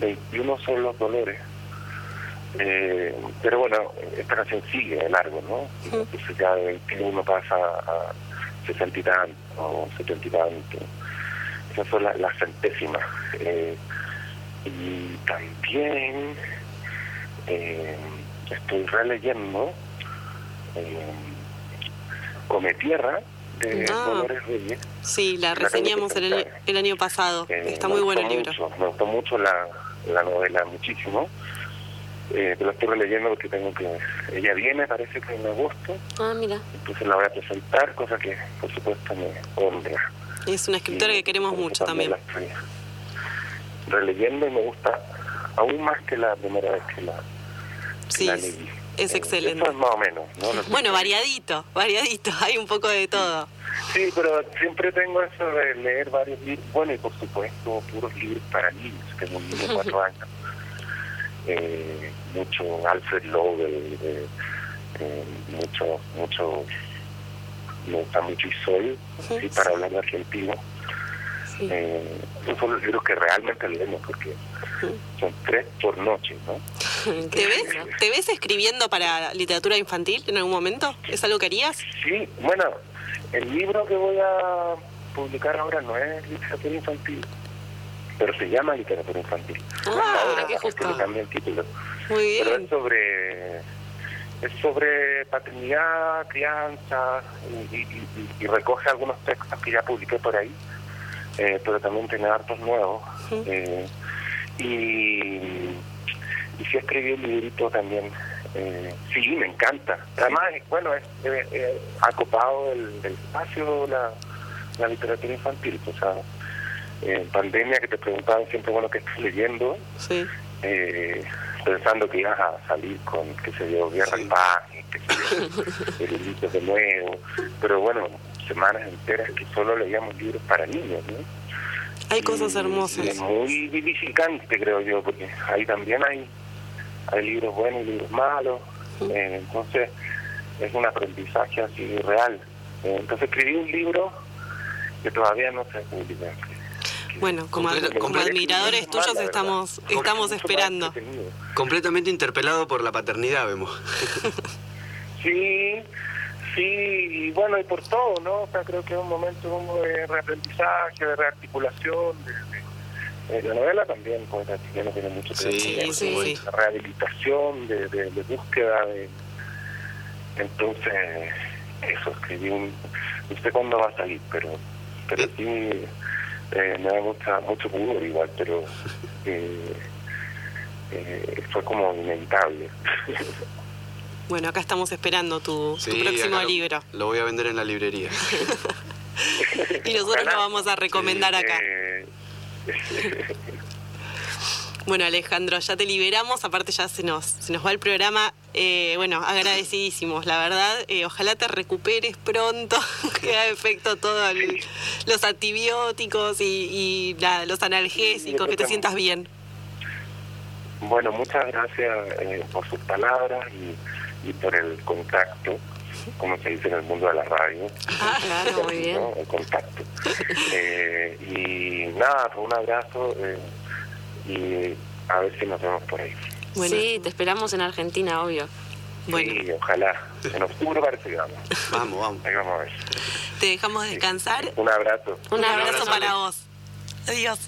21 son los dolores, Eh, pero bueno, esta canción sigue de largo, ¿no? Entonces ya de 21 pasa a 60 y tanto, o 70 y tanto. Esas son las, las centésimas. Eh, y también eh, estoy releyendo eh, Come Tierra de Ah. Dolores Reyes. Sí, la reseñamos el, año pasado. Eh, Está muy bueno el libro. mucho, me gustó mucho la, la novela, muchísimo. Eh, pero estoy releyendo porque tengo que... Ella viene, parece que en agosto, Ah, mira. entonces la voy a presentar, cosa que por supuesto me honra. Es una escritora que queremos mucho también. la releyendo y me gusta aún más que la primera vez que la, que Sí, la leí. es Eh, excelente. Eso es más o menos, ¿no? No sé Bueno, variadito, variadito. Hay un poco de todo. Sí, pero siempre tengo eso de leer varios libros. Bueno, y por supuesto, puros libros para niños. Tengo un niño de cuatro años. Eh, mucho Alfred Lowell, eh, eh, mucho, mucho, me gusta mucho Isol, sí, para hablar de argentino. Sí. Eh, son los libros que realmente leemos, porque son tres por noche, ¿no? ¿Te ves, ¿Te ves escribiendo para literatura infantil en algún momento? ¿Es algo que harías? Sí, bueno, el libro que voy a publicar ahora no es literatura infantil, pero se llama literatura infantil. Ah, ahora, qué justo. también título. Muy Pero bien. es sobre es sobre paternidad, crianza y, y- y- y recoge algunos textos que ya publiqué por ahí, eh, pero también tiene hartos nuevos. eh, y, y sí escribí un librito también. eh, sí, me encanta. Además, bueno, es, ha copado el, el espacio la, la literatura infantil. O sea, en pandemia que te preguntaban siempre, bueno, ¿qué estás leyendo? Sí. Pensando que ibas a salir con, qué sé yo, Guerra y Paz, qué sé yo, eruditos de nuevo, pero bueno, semanas enteras que solo leíamos libros para niños, ¿no? Hay cosas hermosas. Es muy vivificante, creo yo, porque ahí también hay, hay libros buenos y libros malos, eh, entonces es un aprendizaje así real. Eh, entonces escribí un libro que todavía no se publica. Bueno, como, Completa- como completa- admiradores Es tuyos estamos, verdad. estamos esperando. entretenido. Completamente interpelado por la paternidad, vemos. Sí, sí, y bueno, y por todo, ¿no? O sea, creo que es un momento como de reaprendizaje, de rearticulación, de, de- eh, la novela también, pues ya no tiene mucho que ver Sí, con sí, sí. de rehabilitación, de, de, de búsqueda, de... Entonces, eso, escribí un... No sé cuándo va a salir, pero, pero sí eh, me da mucha, mucho pudor igual, pero eh, eh, fue como inevitable. Bueno, acá estamos esperando tu, tu Sí, próximo lo- libro. Lo voy a vender en la librería. Y nosotros lo vamos a recomendar acá. Bueno, Alejandro, ya te liberamos. Aparte, ya se nos, se nos va el programa. Eh, bueno, agradecidísimos, la verdad. Eh, ojalá te recuperes pronto, que haga efecto todos los antibióticos y, y la- los analgésicos, que te sientas bien. Bueno, muchas gracias eh, por sus palabras y, y por el contacto, como se dice en el mundo de la radio. Ah, claro, muy bien. ¿no? El contacto. Eh, y nada, un abrazo eh, y a ver si nos vemos por ahí. Bueno, Sí, te esperamos en Argentina, obvio. bueno, Sí, ojalá. En octubre parece que vamos. Vamos, vamos. Ahí vamos a ver. te dejamos descansar. Un abrazo. Un Un abrazo abrazo, para vos. Adiós.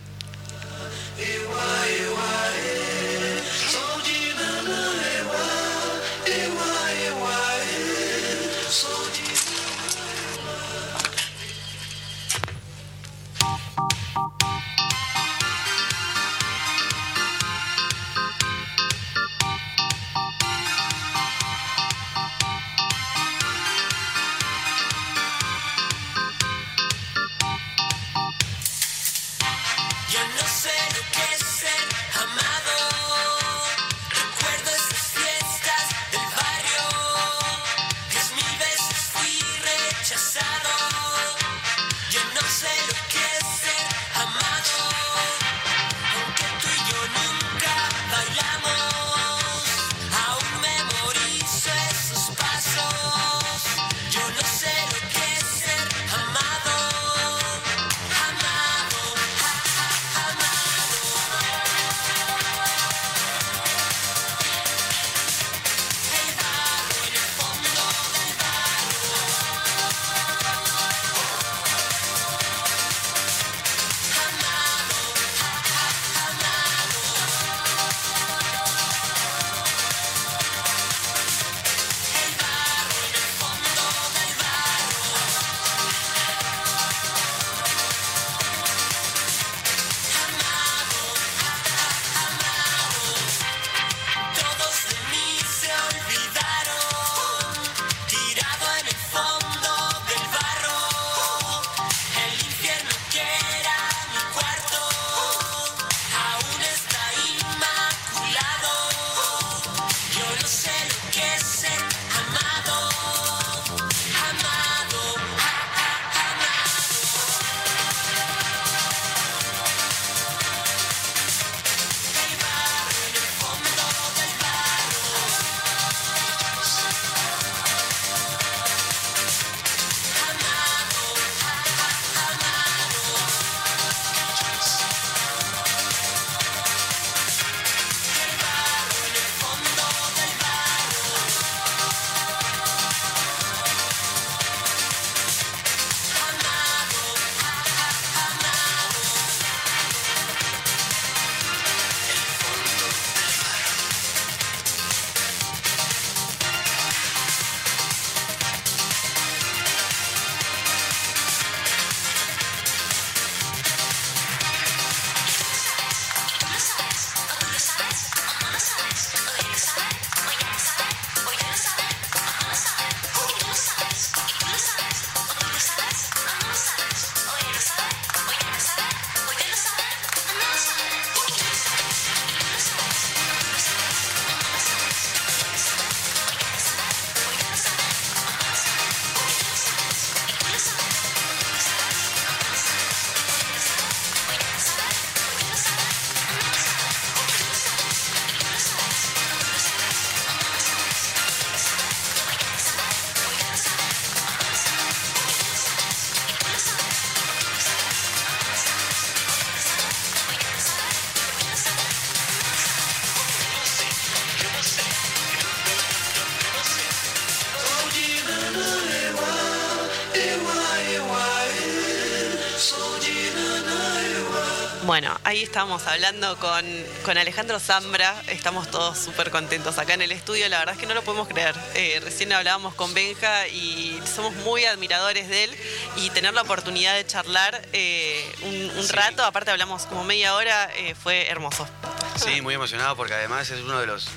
Estamos hablando con, con Alejandro Zambra. Estamos todos súper contentos acá en el estudio. La verdad es que no lo podemos creer. Eh, recién hablábamos con Benja y somos muy admiradores de él. Y tener la oportunidad de charlar eh, un, un rato, aparte hablamos como media hora, eh, fue hermoso. Sí, muy emocionado porque además es uno de los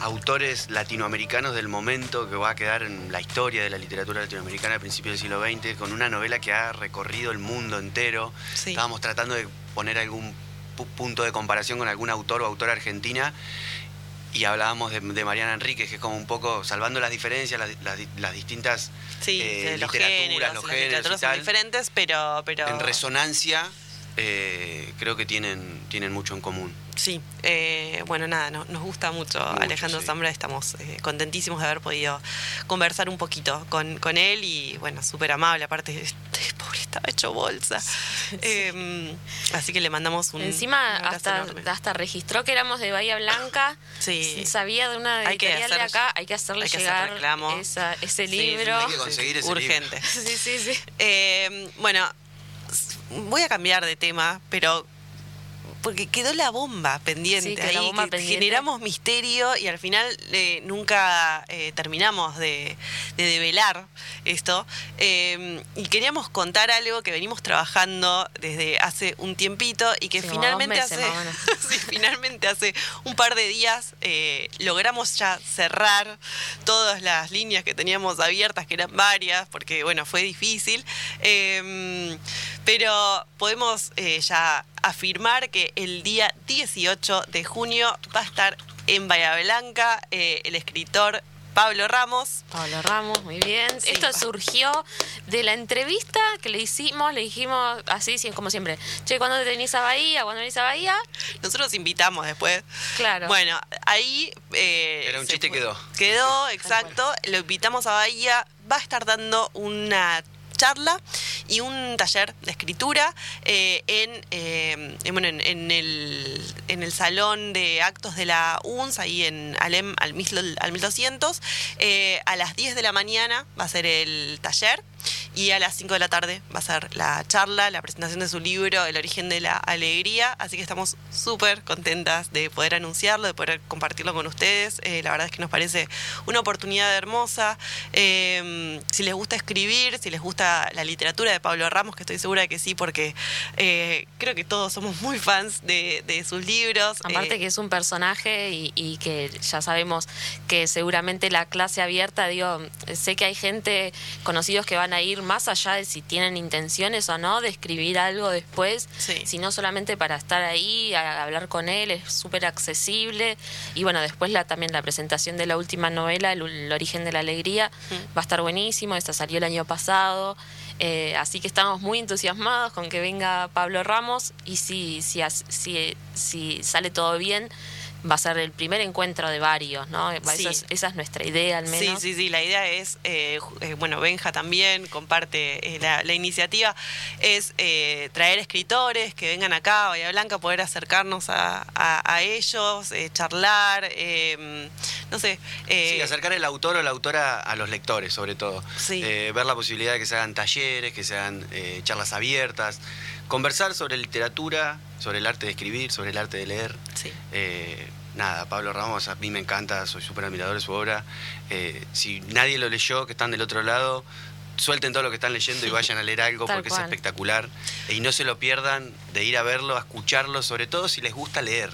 autores latinoamericanos del momento que va a quedar en la historia de la literatura latinoamericana a principios del siglo XX, con una novela que ha recorrido el mundo entero. Sí. Estábamos tratando de poner algún punto de comparación con algún autor o autora argentina y hablábamos de, de Mariana Enríquez, que es como un poco salvando las diferencias, las, las las distintas Sí, eh, los literaturas, géneros, los las géneros literaturas y son diferentes, pero... pero En resonancia, eh, creo que tienen, tienen mucho en común. Sí, eh, bueno, nada, no- nos gusta mucho, Mucho, Alejandro sí. Zambra, estamos eh, contentísimos de haber podido conversar un poquito con, con él y bueno, súper amable, aparte, este pobre estaba hecho bolsa. Eh, así que le mandamos un Encima un hasta, enorme. hasta registró que éramos de Bahía Blanca. Sí. Sabía de una Hay que editorial de hacer- acá. Hay que hacerle hay que hacer llegar reclamo. esa- ese Sí, libro. hay que conseguir ese urgente. Sí, sí, sí. Eh, bueno, voy a cambiar de tema, pero porque quedó la bomba pendiente. Sí, ahí, la bomba que pendiente. Generamos misterio y al final eh, nunca eh, terminamos de, de develar esto. Eh, y queríamos contar algo que venimos trabajando desde hace un tiempito y que Sí, finalmente meses, hace, sí, finalmente hace un par de días logramos ya cerrar todas las líneas que teníamos abiertas, que eran varias, porque bueno, fue difícil. Pero podemos ya afirmar que el día 18 de junio va a estar en Bahía Blanca eh, el escritor Pablo Ramos. Pablo Ramos, muy bien. Sí. Esto surgió de la entrevista que le hicimos, le dijimos así, sí, como siempre, che, ¿cuándo te venís a Bahía? ¿Cuándo venís a Bahía? Nosotros invitamos después. Claro. Bueno, ahí... eh, Era un chiste, fue- quedó. Quedó, exacto. Lo invitamos a Bahía. Va a estar dando una charla y un taller de escritura eh, en, eh, en, bueno, en, en el, en el salón de actos de la UNS, ahí en Alem al, 1000 al 1200. Eh, a las 10 de la mañana va a ser el taller y a las 5 de la tarde va a ser la charla, la presentación de su libro, El origen de la alegría. Así que estamos súper contentas de poder anunciarlo, de poder compartirlo con ustedes. Eh, la verdad es que nos parece una oportunidad hermosa. Eh, si les gusta escribir, si les gusta la literatura de Pablo Ramos, que estoy segura de que sí, porque eh, creo que todos somos muy fans de, de sus libros. Aparte Eh, que es un personaje y, y que ya sabemos que seguramente la clase abierta, digo, sé que hay gente, conocidos que van a ir más allá de si tienen intenciones o no de escribir algo después, Sí. sino solamente para estar ahí, a hablar con él, es súper accesible. Y bueno, después la, también la presentación de la última novela, El, el origen de la alegría, va a estar buenísimo, esta salió el año pasado. Eh, así que estamos muy entusiasmados con que venga Pablo Ramos y si, si, si, si sale todo bien, va a ser el primer encuentro de varios, ¿no? Esa, Sí. es, esa es nuestra idea al Sí, menos. sí, sí, la idea es, eh, eh, bueno, Benja también comparte eh, la, la iniciativa, es eh, traer escritores que vengan acá a Bahía Blanca, poder acercarnos a, a- a ellos, eh, charlar, eh, no sé. eh, Sí, acercar el autor o la autora a los lectores, sobre todo. Sí. Eh, ver la posibilidad de que se hagan talleres, que se hagan eh, charlas abiertas, conversar sobre literatura, sobre el arte de escribir, sobre el arte de leer. sí. Eh, nada, Pablo Ramos, a mí me encanta, soy súper admirador de su obra. Eh, si nadie lo leyó, que están del otro lado, suelten todo lo que están leyendo y vayan a leer algo porque cual. es espectacular. Y no se lo pierdan de ir a verlo, a escucharlo, sobre todo si les gusta leer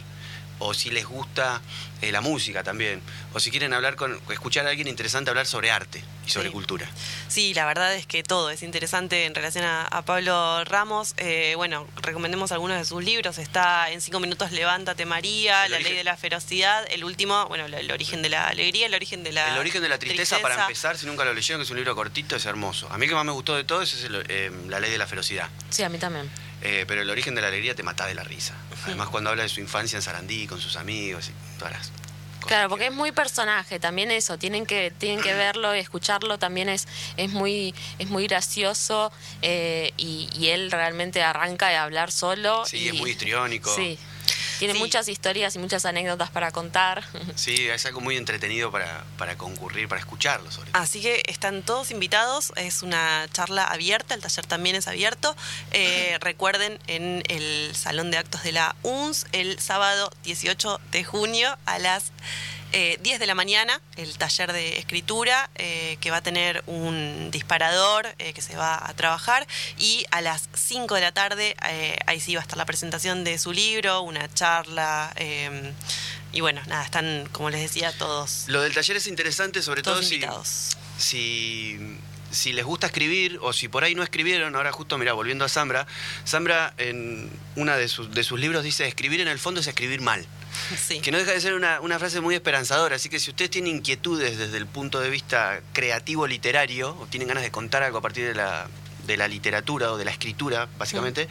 o si les gusta eh, la música también, o si quieren hablar con, escuchar a alguien interesante hablar sobre arte y sobre Sí. cultura. Sí, la verdad es que todo es interesante en relación a, a Pablo Ramos. Eh, bueno, recomendemos algunos de sus libros. Está en cinco minutos Levántate María, El La origen- ley de la ferocidad, el último, bueno, el, el origen de la alegría, el origen de la el origen de la tristeza, para empezar, si nunca lo leyeron, que es un libro cortito, es hermoso. A mí el que más me gustó de todo es el, eh, La ley de la ferocidad. Sí, a mí también. Eh, pero el origen de la alegría te mata de la risa. Además, cuando habla de su infancia en Sarandí, con sus amigos y todas las Claro, que- porque es muy personaje, también eso, tienen que, tienen que verlo y escucharlo, también es, es muy, es muy gracioso eh, y, y él realmente arranca de hablar solo. Sí, y- es muy histriónico. Sí, Tiene Sí. muchas historias y muchas anécdotas para contar. Sí, es algo muy entretenido para, para concurrir, para escucharlo sobre todo. Así que están todos invitados, es una charla abierta, el taller también es abierto. Eh, recuerden en el Salón de Actos de la UNS el sábado 18 de junio a las eh, 10 de la mañana, el taller de escritura eh, que va a tener un disparador eh, que se va a trabajar y a las 5 de la tarde eh, ahí sí va a estar la presentación de su libro, una charla. y bueno, nada, están, como les decía, todos, Lo del taller es interesante, sobre todos todo si, invitados. si, si les gusta escribir o si por ahí no escribieron, ahora justo, mira, volviendo a Zambra, Zambra en una de sus, de sus libros dice, escribir en el fondo es escribir mal. Sí. Que no deja de ser una, una frase muy esperanzadora, así que si ustedes tienen inquietudes desde el punto de vista creativo literario, o tienen ganas de contar algo a partir de la, de la literatura o de la escritura, básicamente,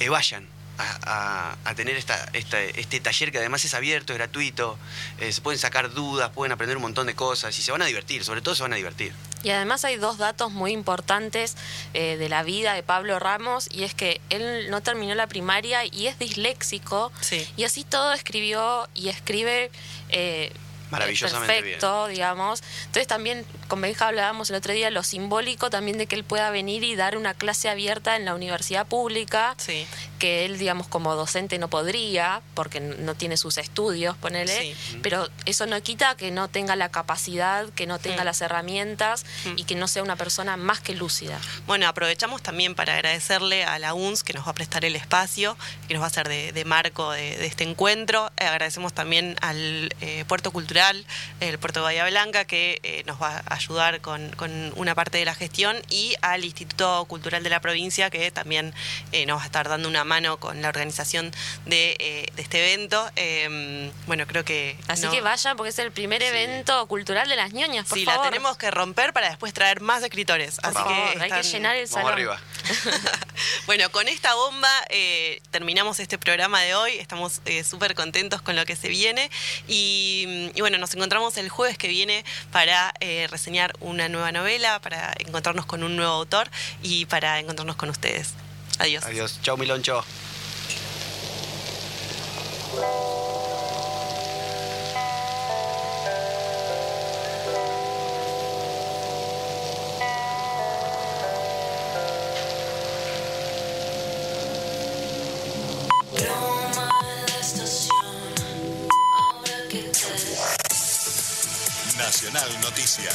eh, vayan. A, a- a tener esta, esta- este taller que además es abierto, es gratuito, eh, se pueden sacar dudas, pueden aprender un montón de cosas y se van a divertir, sobre todo se van a divertir. Y además hay dos datos muy importantes eh, de la vida de Pablo Ramos y es que él no terminó la primaria y es disléxico Sí. y así todo escribió y escribe eh, Maravillosamente perfecto, digamos. Entonces también con Benja hablábamos el otro día lo simbólico también de que él pueda venir y dar una clase abierta en la universidad pública Sí. Que él, digamos, como docente no podría, porque no tiene sus estudios, ponele, Sí. pero eso no quita que no tenga la capacidad, que no tenga Mm. las herramientas Mm. y que no sea una persona más que lúcida. Bueno, aprovechamos también para agradecerle a la UNS que nos va a prestar el espacio, que nos va a hacer de, de marco de, de este encuentro. Eh, agradecemos también al eh, Puerto Cultural, el Puerto de Bahía Blanca, que eh, nos va a ayudar con, con una parte de la gestión, y al Instituto Cultural de la provincia, que también eh, nos va a estar dando una mano con la organización de, eh, de este evento. Eh, bueno, creo que... Así no- que vayan porque es el primer evento cultural de las ñoñas, por Sí, favor. la tenemos que romper para después traer más escritores. Así favor, que hay que llenar el Vamos salón. arriba. bueno, con esta bomba eh, terminamos este programa de hoy. Estamos eh, súper contentos con lo que se viene. Y, y bueno, nos encontramos el jueves que viene para eh, reseñar una nueva novela, para encontrarnos con un nuevo autor y para encontrarnos con ustedes. Adiós. Adiós. Chau, Miloncho. Toma la estación, ahora que te Nacional Noticias.